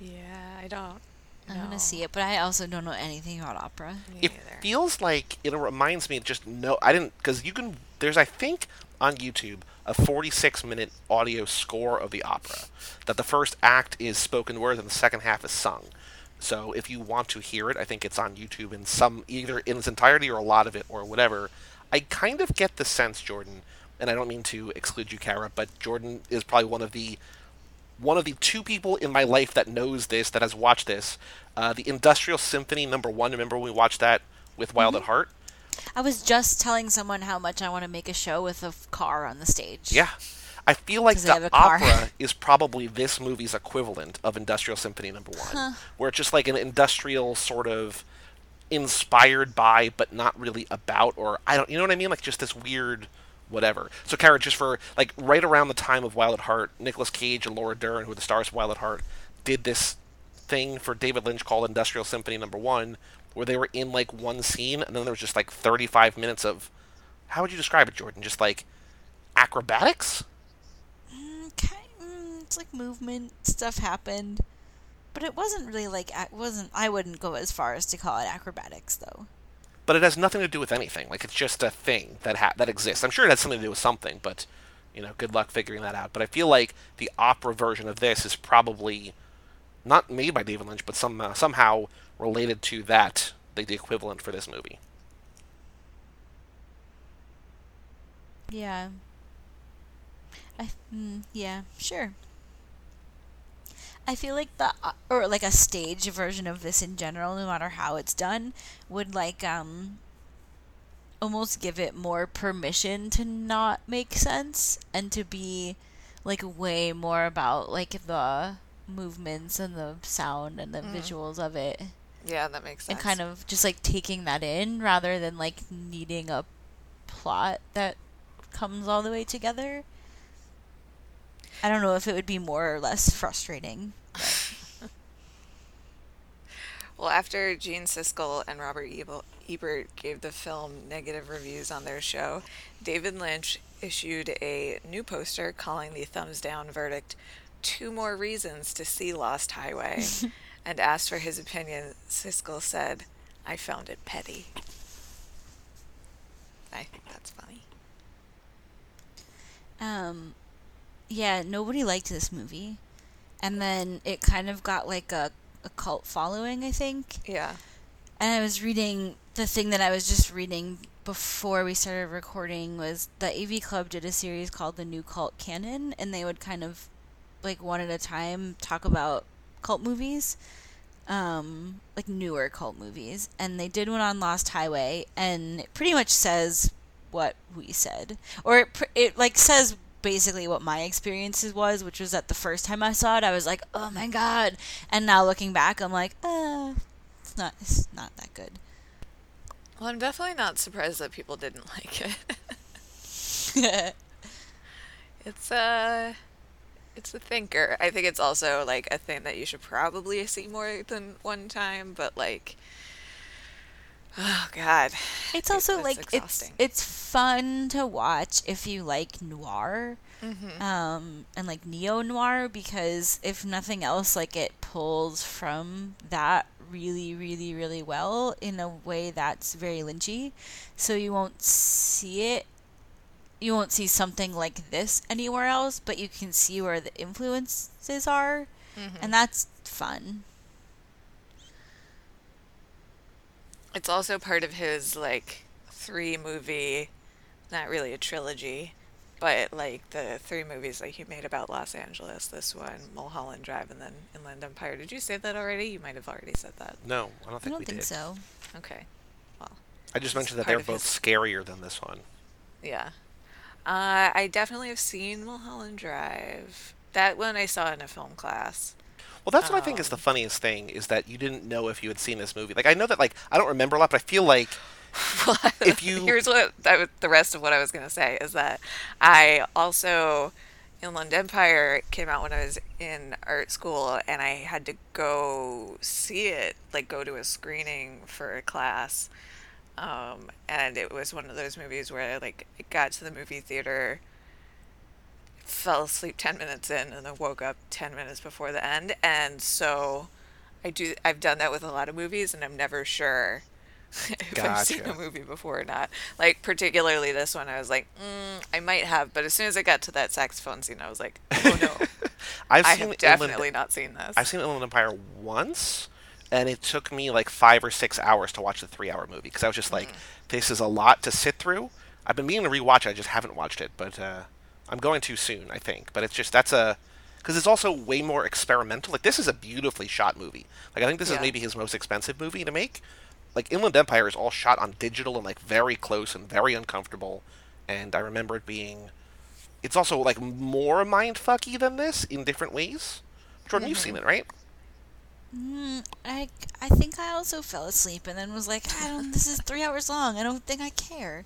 Yeah, I don't. I'm know. gonna see it, but I also don't know anything about opera. Me it neither. feels like it reminds me of just no i didn't because you can there's i think on youtube a 46 minute audio score of the opera that the first act is spoken word and the second half is sung so if you want to hear it i think it's on youtube in some either in its entirety or a lot of it or whatever i kind of get the sense jordan and i don't mean to exclude you kara but jordan is probably one of the one of the two people in my life that knows this, that has watched this, uh, the Industrial Symphony number one. Remember when we watched that with Wild at Heart? I was just telling someone how much I want to make a show with a f- car on the stage. Yeah. I feel like the opera is probably this movie's equivalent of Industrial Symphony number one, where it's just like an industrial sort of inspired by, but not really about, or I don't, you know what I mean? Like just this weird whatever. So, Kara, just for like right around the time of Wild at Heart, Nicolas Cage and Laura Dern, who are the stars of Wild at Heart, did this thing for David Lynch called Industrial Symphony number one, where they were in like one scene, and then there was just like 35 minutes of, how would you describe it, Jordan? Just like acrobatics? Okay, mm, it's like movement stuff happened, but it wasn't really like wasn't. I wouldn't go as far as to call it acrobatics though. but it has nothing to do with anything. Like it's just a thing that ha- that exists. I'm sure it has something to do with something, but you know, good luck figuring that out. But I feel like the opera version of this is probably not made by David Lynch, but some uh, somehow related to that, the, the equivalent for this movie. Yeah. I mm, yeah sure. I feel like the uh, or like a stage version of this in general, no matter how it's done, would like um almost give it more permission to not make sense and to be like way more about like the movements and the sound and the visuals of it Yeah, that makes sense. and kind of just like taking that in rather than like needing a plot that comes all the way together. I don't know if it would be more or less frustrating. Well, after Gene Siskel and Roger Ebert gave the film negative reviews on their show, David Lynch issued a new poster calling the thumbs down verdict Two More Reasons to See Lost Highway and asked for his opinion. Siskel said, I found it petty. I think that's funny. Um, yeah, nobody liked this movie, and then it kind of got like a a cult following, I think. Yeah. And I was reading the thing that I was just reading before we started recording was the AV Club did a series called The New Cult Canon, and they would kind of like one at a time talk about cult movies, um, like newer cult movies. And they did one on Lost Highway, and it pretty much says what we said, or it, pr- it like says basically what my experiences was, which was that the first time I saw it, I was like, oh my god, and now looking back, I'm like, uh, it's not, it's not that good. Well, I'm definitely not surprised that people didn't like it. It's uh it's a thinker. I think it's also like a thing that you should probably see more than one time, but like oh god. It's also like it's it's fun to watch if you like noir. Mm-hmm. Um, and like neo noir because if nothing else, like it pulls from that really, really, really well in a way that's very lynchy. So you won't see it. You won't see something like this anywhere else, but you can see where the influences are, Mm-hmm. and that's fun. It's also part of his like three movie, not really a trilogy, but like the three movies like he made about Los Angeles. This one, Mulholland Drive, and then Inland Empire. Did you say that already? You might have already said that. No, I don't think I think don't we think did. so. Okay. Well, I just mentioned that they're both his- scarier than this one. yeah. Uh, I definitely have seen Mulholland Drive. That one I saw in a film class. Well, that's what I think is the Um, funniest thing is that you didn't know if you had seen this movie. Like I know that like I don't remember a lot, but I feel like If you- here's what was, the rest of what I was gonna say is that I also Inland Empire came out when I was in art school, and I had to go see it, like go to a screening for a class. Um, and it was one of those movies where like I got to the movie theater, fell asleep ten minutes in, and then woke up ten minutes before the end. And so I do. I've done that with a lot of movies, and I'm never sure if I've seen Gotcha. a movie before or not. Like particularly this one, I was like, mm, I might have, but as soon as I got to that saxophone scene, I was like, oh no, I've I seen have Inland- definitely not seen this. I've seen Inland Empire once, and it took me like five or six hours to watch the three-hour movie because I was just like, "This is a lot to sit through." I've been meaning to rewatch it, I just haven't watched it, but uh, I'm going to soon, I think. But it's just that's a because it's also way more experimental. Like this is a beautifully shot movie. Like I think this is maybe his most expensive movie to make. Like Inland Empire is all shot on digital and like very close and very uncomfortable. And I remember it being. It's also like more mindfucky than this in different ways. Jordan, you've seen it, right? Mm, I I think I also fell asleep and then was like, I don't. This is three hours long. I don't think I care.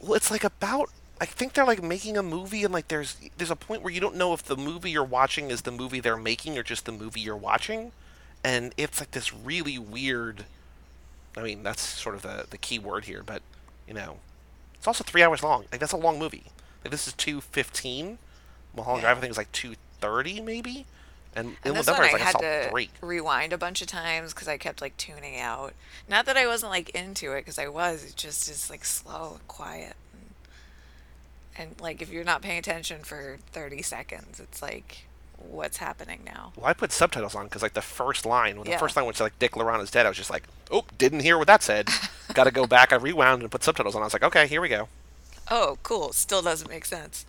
Well, it's like about. I think they're like making a movie, and like there's there's a point where you don't know if the movie you're watching is the movie they're making or just the movie you're watching, and it's like this really weird. I mean, that's sort of the the key word here, but you know, it's also three hours long. Like that's a long movie. Like this is two fifteen. Mulholland Yeah. Drive I think is like two thirty maybe, and, And Inland this one Empire I like a had to three. rewind a bunch of times because I kept like tuning out. Not that I wasn't like into it because I was. It just is like slow and quiet. And, and like if you're not paying attention for 30 seconds, it's like, what's happening now? Well, I put subtitles on because like the first line, when the Yeah. first line was like Dick Laurent is dead, I was just like, oh, didn't hear what that said. Got to go back. I rewound and put subtitles on. I was like, okay, here we go. Oh, cool. Still doesn't make sense.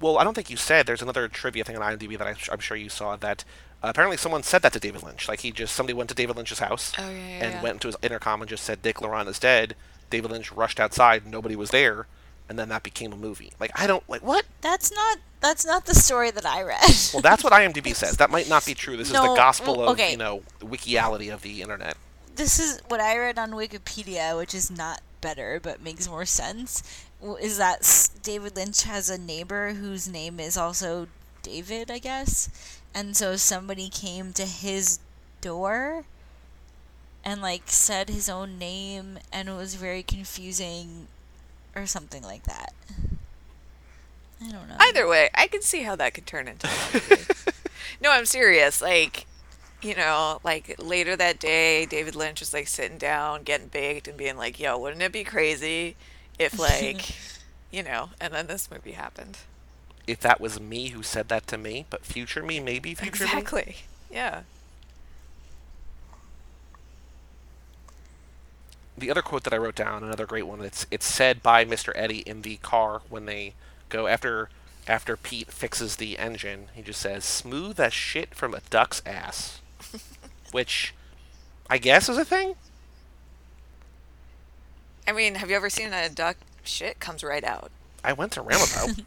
Well, I don't think you said. There's another trivia thing on IMDb that I, I'm sure you saw that uh, apparently someone said that to David Lynch. Like he just somebody went to David Lynch's house Oh, yeah, yeah, and yeah. went into his intercom and just said Dick Laurent is dead. David Lynch rushed outside. Nobody was there, and then that became a movie. Like I don't like what. That's not. That's not the story that I read. Well, that's what IMDb says. That might not be true. This is the gospel of okay. you know wikiality of the internet. this is what I read on Wikipedia, which is not better but makes more sense. Is that David Lynch has a neighbor whose name is also David, I guess, and so somebody came to his door and like said his own name, and it was very confusing, or something like that. I don't know. Either way, I can see how that could turn into no, I'm serious. Like, you know, like later that day, David Lynch was like sitting down, getting baked, and being like, "Yo, wouldn't it be crazy if like, you know?" And then this movie happened. if that was me who said that to me, but future me, maybe future me. Exactly. Yeah. The other quote that I wrote down, another great one. It's it's said by Mr. Eddie in the car when they go after after Pete fixes the engine. He just says, "Smooth as shit from a duck's ass," which I guess is a thing. I mean, have you ever seen a duck shit comes right out? I went to Roundabout.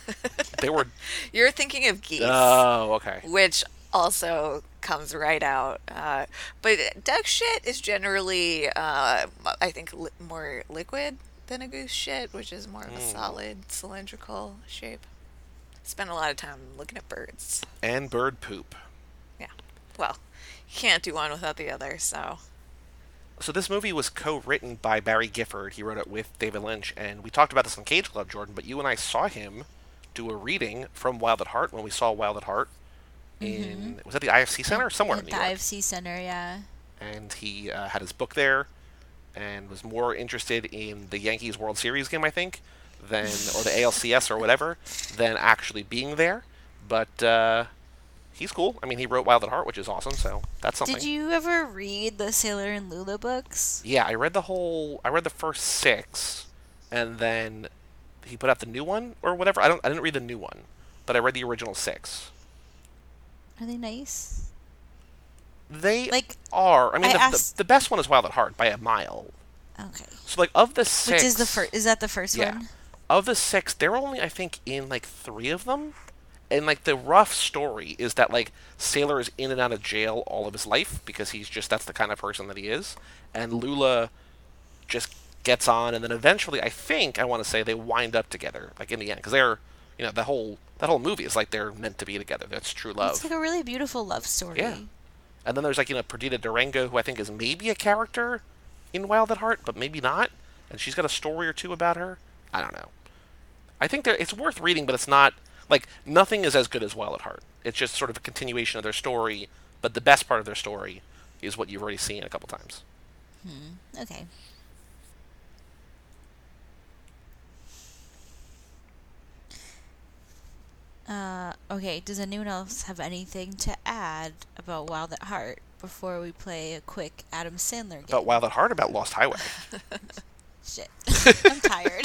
they were. You're thinking of geese. Oh, okay. which also comes right out. Uh, but duck shit is generally, uh, I think, li- more liquid than a goose shit, which is more of a Mm. solid cylindrical shape. spend a lot of time looking at birds. And bird poop. Yeah. Well, you can't do one without the other, so. So this movie was co-written by Barry Gifford. He wrote it with David Lynch, and we talked about this on Cage Club, Jordan. But you and I saw him do a reading from Wild at Heart when we saw Wild at Heart in was that the IFC Center or somewhere in At New the York? IFC Center, yeah. and he uh, had his book there and was more interested in the Yankees World Series game, I think, than or the ALCS or whatever, than actually being there. But uh, he's cool. I mean, he wrote Wild at Heart, which is awesome. So that's something. Did you ever read the Sailor and Lula books? Yeah, I read the whole. I read the first six, and then he put out the new one or whatever. I don't. I didn't read the new one, but I read the original six. Are they nice? They Like, are. I mean, I the, asked- the, the best one is Wild at Heart by a mile. Okay. So like of the six, Which is the first? Is that the first Yeah. one? of the six, they're only I think in like three of them, and like the rough story is that like Sailor is in and out of jail all of his life because he's just that's the kind of person that he is, and Lula just gets on, and then eventually I think I want to say they wind up together like in the end because they're you know the whole that whole movie is like they're meant to be together. That's true love. It's like a really beautiful love story. Yeah. And then there's like you know Perdita Durango, who I think is maybe a character in Wild at Heart, but maybe not. And she's got a story or two about her. I don't know. I think it's worth reading, but it's not like nothing is as good as Wild at Heart. It's just sort of a continuation of their story, but the best part of their story is what you've already seen a couple times. Okay. Uh, okay, does anyone else have anything to add about Wild at Heart before we play a quick Adam Sandler game? About Wild at Heart, about Lost Highway. Shit. I'm tired.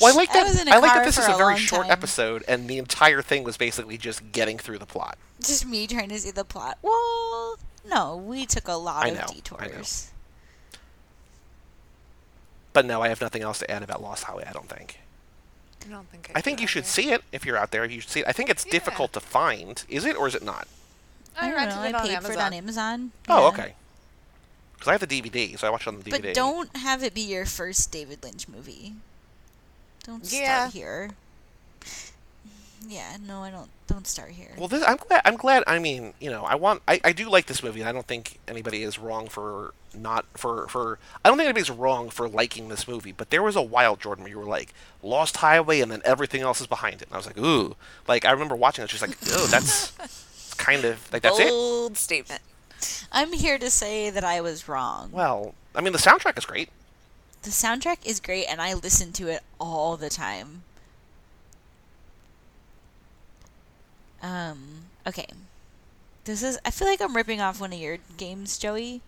Well, I like I was that. in a I like that this is a a very short time. episode, and the entire thing was basically just getting through the plot. Just me trying to see the plot. Well, no, we took a lot I of know, I know. detours. But no, I have nothing else to add about Lost Highway. I don't think. I don't think I I think you should either. see it if you're out there. You should see it. I think it's Yeah. difficult to find. Is it or is it not? I, I don't know. I paid Amazon. for it on Amazon. Oh, Yeah. okay. Because I have the DVD, so I watch it on the DVD. But don't have it be your first David Lynch movie. Don't Yeah. start here. Yeah, no, I don't. Don't start here. Well, this, I'm glad. I'm glad. I mean, you know, I want. I, I do like this movie, and I don't think anybody is wrong for not for for. I don't think anybody's wrong for liking this movie. But there was a wild Jordan where you were like Lost Highway, and then everything else is behind it. And I was like, ooh. Like I remember watching it, just like, oh, that's kind of like that's it. Bold statement. I'm here to say that I was wrong. Well, I mean, the soundtrack is great. The soundtrack is great, and I listen to it all the time. Um. Okay. This is. I feel like I'm ripping off one of your games, Joey.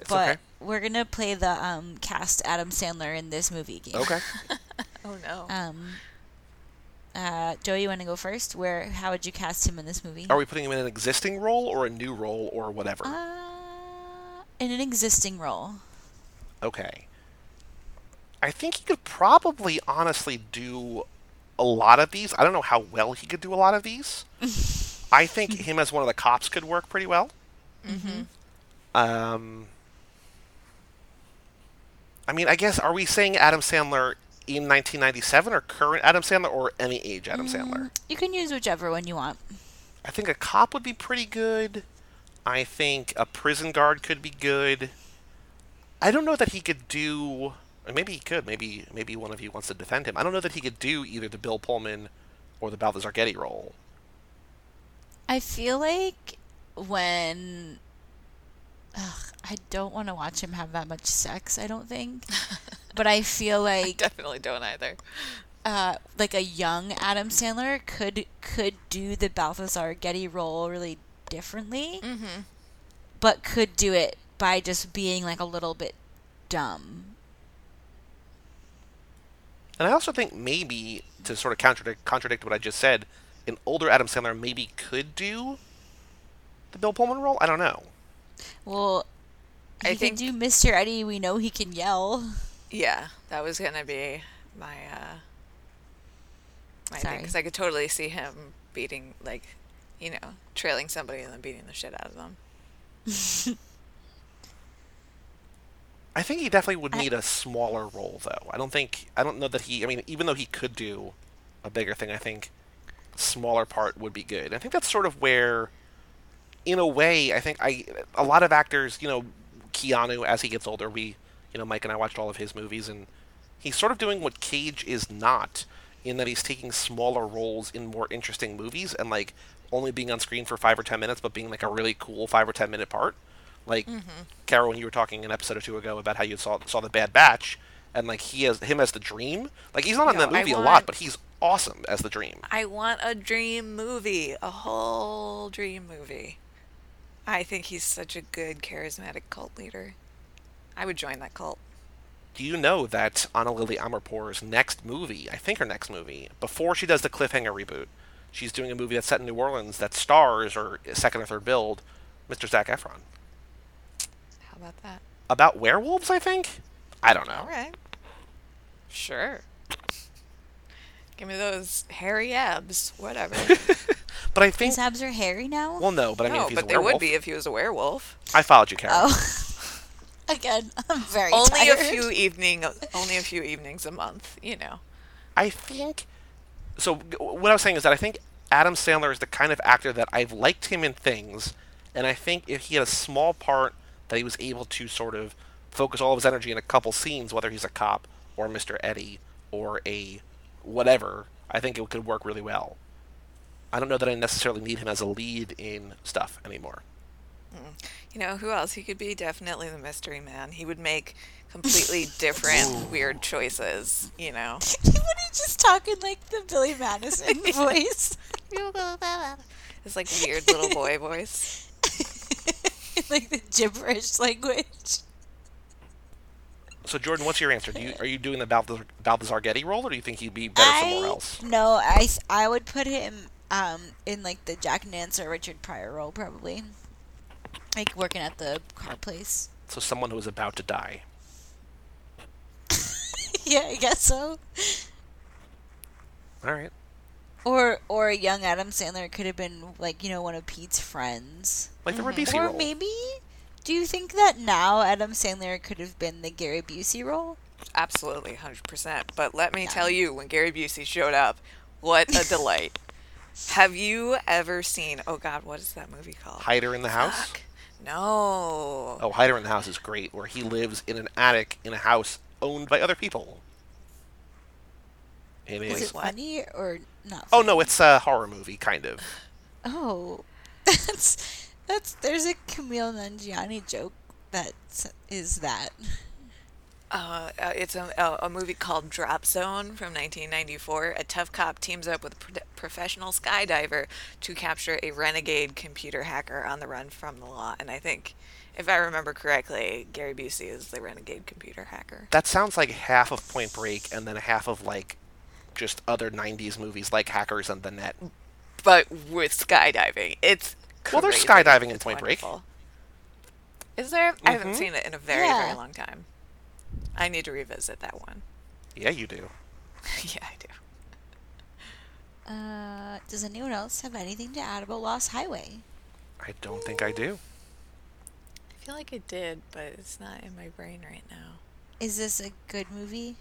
It's but okay. we're gonna play the um cast Adam Sandler in this movie game. Okay. Oh no. Um. Uh, Joey, you want to go first? Where? How would you cast him in this movie? Are we putting him in an existing role or a new role or whatever? Uh, in an existing role. Okay. I think he could probably honestly do a lot of these. I don't know how well he could do a lot of these. I think him as one of the cops could work pretty well. Mm-hmm. Um, I mean, I guess are we saying Adam Sandler in 1997 or current Adam Sandler or any age Adam mm, Sandler? You can use whichever one you want. I think a cop would be pretty good. I think a prison guard could be good. I don't know that he could do. or Maybe he could. Maybe maybe one of you wants to defend him. I don't know that he could do either the Bill Pullman or the Balthazar Getty role. I feel like when. Ugh, I don't want to watch him have that much sex. I don't think, but I feel like Definitely don't either. uh, like a young Adam Sandler could could do the Balthazar Getty role really differently, Mm-hmm. but could do it by just being like a little bit dumb. And I also think maybe to sort of contradict contradict what I just said, an older Adam Sandler maybe could do the Bill Pullman role. I don't know. Well, he I can think- do Mr. Eddie. We know he can yell. Yeah, that was gonna be my uh my thing because I could totally see him beating like, you know, trailing somebody and then beating the shit out of them. I think he definitely would need a smaller role, though. I don't think I don't know that he. I mean, even though he could do a bigger thing, I think smaller part would be good. I think that's sort of where, in a way, I think I a lot of actors, you know, Keanu as he gets older, we, you know, Mike and I watched all of his movies, and he's sort of doing what Cage is not, in that he's taking smaller roles in more interesting movies and like only being on screen for five or ten minutes, but being like a really cool five or ten minute part. Like Mm-hmm. Carol, when you were talking an episode or two ago about how you saw saw the Bad Batch, and like he has him as the Dream. Like he's not in that movie a lot, but he's awesome as the Dream. I want a dream movie, a whole dream movie. I think he's such a good, charismatic cult leader. I would join that cult. Do you know that Ana Lily Amirpour's next movie, I think her next movie, before she does the Cliffhanger reboot, she's doing a movie that's set in New Orleans that stars, or second or third billed, Mr. Zac Efron. How about that? About werewolves, I think? I don't know. All right. Sure. Give me those hairy abs, whatever. But I think. His abs are hairy now. Well, no, but I mean, no, if he's but a they would be if he was a werewolf. I followed you, Carol. oh, again, I'm very Only a few evening, only a few evenings a month. You know. I think. So what I was saying is that I think Adam Sandler is the kind of actor that I've liked him in things, and I think if he had a small part that he was able to sort of focus all of his energy in a couple scenes, whether he's a cop or Mr. Eddie or a whatever, I think it could work really well. I don't know that I necessarily need him as a lead in stuff anymore. You know who else? He could be definitely the mystery man. He would make completely different, weird choices. You know. What are you just talking like the Billy Madison voice? It's like weird little boy voice. like the gibberish language. So Jordan, what's your answer? Do you are you doing the Balthazar, Balthazar Getty role, or do you think he'd be better somewhere else? no, I I would put him um in like the Jack Nance or Richard Pryor role probably, like working at the car place. So someone who was about to die. yeah, I guess so. All right. Or or young Adam Sandler could have been like you know one of Pete's friends. Like the mm-hmm. Ribisi or role. maybe, do you think that now Adam Sandler could have been the Gary Busey role? Absolutely, hundred percent. But let me tell you, when Gary Busey showed up, what a delight! Have you ever seen? Oh God, what is that movie called? Hider in the House? No. Oh, Hider in the House is great, where he lives in an attic in a house owned by other people. It Is is. it funny or not? Oh no, it's a horror movie, kind of. Oh, that's that's. There's a Kumail Nanjiani joke that is that. Uh, uh, it's a, a, a movie called Drop Zone from 1994. A tough cop teams up with a pro- professional skydiver to capture a renegade computer hacker on the run from the law. And I think, if I remember correctly, Gary Busey is the renegade computer hacker. That sounds like half of Point Break and then half of like just other '90s movies like Hackers and the Net. But with skydiving, it's Well, there's crazy. skydiving in It's Point Break. Is there? I haven't Mhm. seen it in a very, Yeah. very long time. I need to revisit that one. Yeah, you do. yeah, I do. Uh, does anyone else have anything to add about Lost Highway? I don't think I do. I feel like I did, but it's not in my brain right now. Is this a good movie?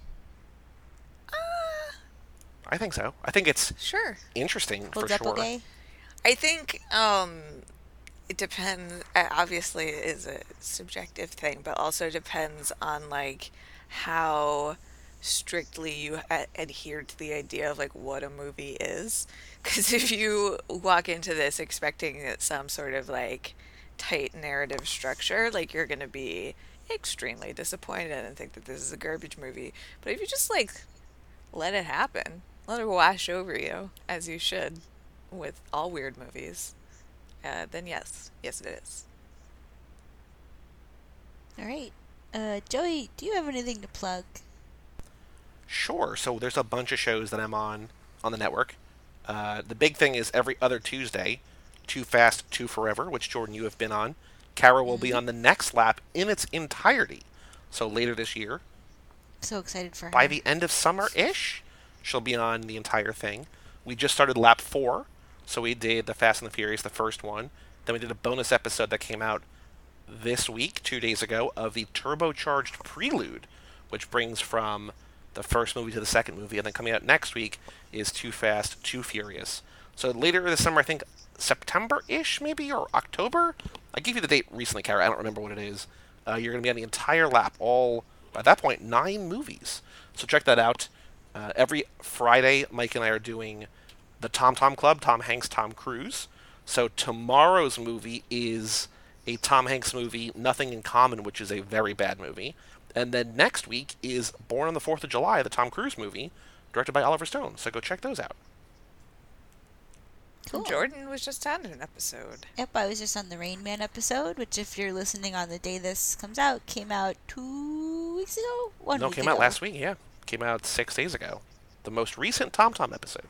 Uh, I think so. I think it's sure. interesting for Holds up sure. okay? I think um, it depends. uh, Obviously, it is a subjective thing, but also depends on like how strictly you adhere to the idea of like what a movie is. Because if you walk into this expecting some sort of like tight narrative structure, like you're gonna be extremely disappointed and think that this is a garbage movie. But if you just like let it happen, let it wash over you as you should with all weird movies, uh, then yes, yes it is. All right. Uh, Joey, do you have anything to plug? Sure. So there's a bunch of shows that I'm on on the network. Uh, the big thing is every other Tuesday, Too Fast, Too Forever, which Jordan you have been on. Kara will be on the next lap in its entirety. So later this year, So excited for her. by the end of summer ish, she'll be on the entire thing. We just started lap four, so we did the Fast and the Furious, the first one. Then we did a bonus episode that came out this week, two days ago, of the turbocharged prelude, which brings from the first movie to the second movie, and then coming out next week is Too Fast, Too Furious. So later this summer, I think September-ish, maybe or October. I gave you the date recently, Kara. I don't remember what it is. Uh, you're going to be on the entire lap, all at that point nine movies. So check that out. Uh, every Friday, Mike and I are doing the Tom Tom Club, Tom Hanks, Tom Cruise. So tomorrow's movie is a Tom Hanks movie, Nothing in Common, which is a very bad movie. And then next week is Born on the Fourth of July, the Tom Cruise movie, directed by Oliver Stone. So go check those out. Cool. Jordan was just on an episode. Yep, I was just on the Rain Man episode, which, if you're listening on the day this comes out, came out two weeks ago. One no, week came ago. out last week. Yeah, came out six days ago. The most recent Tom Tom episode.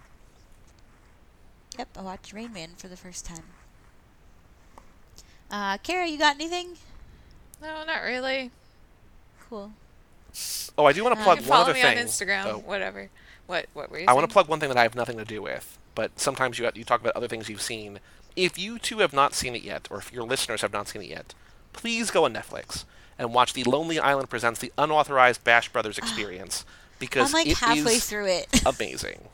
Yep, I watched Rain Man for the first time. Uh, Kara, you got anything? No, not really. Cool. Oh, I do want to Uh, plug you can one follow me on Instagram, Oh, whatever. What what were you I want to plug one thing that I have nothing to do with, but sometimes you you talk about other things you've seen. If you two have not seen it yet, or if your listeners have not seen it yet, please go on Netflix and watch The Lonely Island Presents the Unauthorized Bash Brothers Experience because I'm like it halfway is through it. amazing.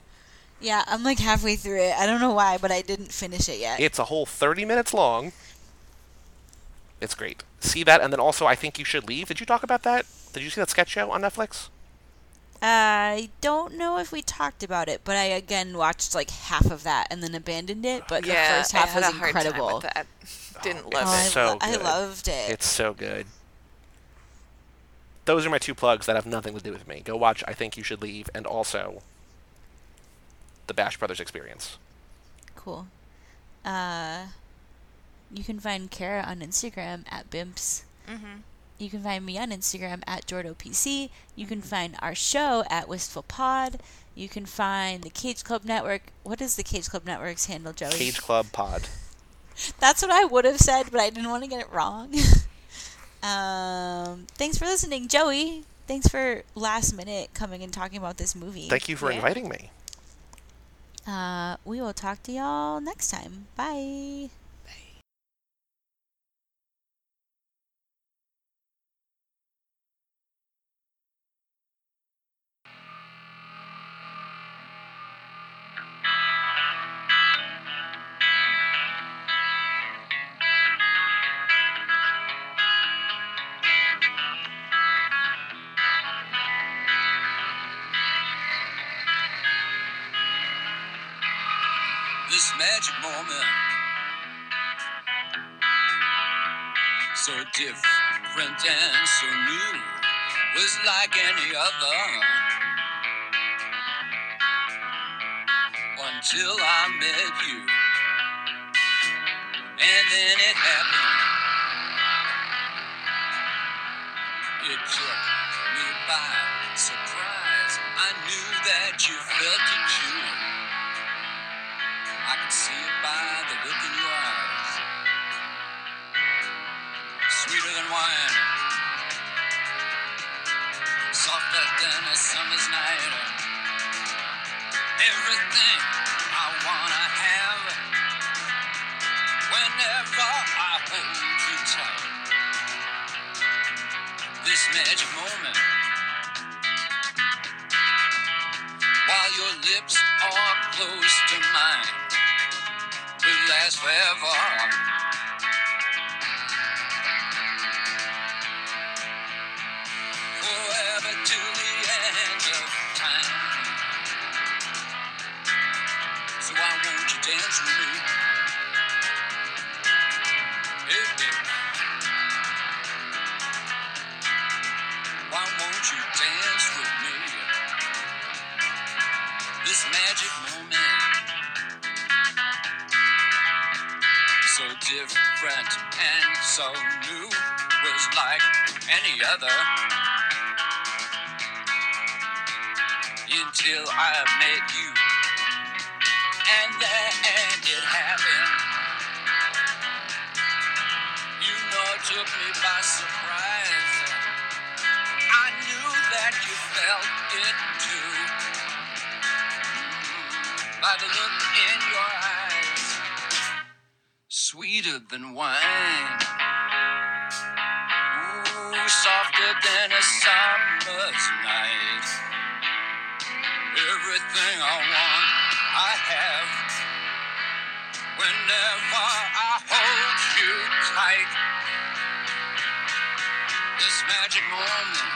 yeah, I'm like halfway through it. I don't know why, but I didn't finish it yet. It's a whole 30 minutes long. It's great. See that, and then also I think you should leave. Did you talk about that? Did you see that sketch show on Netflix? I don't know if we talked about it, but I again watched like half of that and then abandoned it. But yeah, the first half I had was a hard time incredible. with that. Didn't Oh, love Oh, it. I, so lo- I loved it. It's so good. Those are my two plugs that have nothing to do with me. Go watch I Think You Should Leave and also the Bash Brothers Experience. Cool. Uh, you can find Kara on Instagram at Bimps. Mhm. You can find me on Instagram at JordoPC. You can find our show at Wistful Pod. You can find the Cage Club Network. What is the Cage Club Network's handle, Joey? Cage Club Pod. That's what I would have said, but I didn't want to get it wrong. um, thanks for listening, Joey. Thanks for last minute coming and talking about this movie. Thank you for Yeah. inviting me. Uh, we will talk to y'all next time. Bye. Magic moment. So different and so new, was like any other. Until I met you, and then it happened. It took me by surprise. I knew that you felt it see it by the look in your eyes. Sweeter than wine, softer than a summer's night. Everything I wanna have whenever I hold you tight. This magic moment. While your lips are close to mine last forever. Different. And so new was like any other. Until I met you. And then it happened. You know took me by surprise. I knew that you felt it too. By the look in your sweeter than wine. Ooh, softer than a summer's night. Everything I want, I have. Whenever I hold you tight, this magic moment.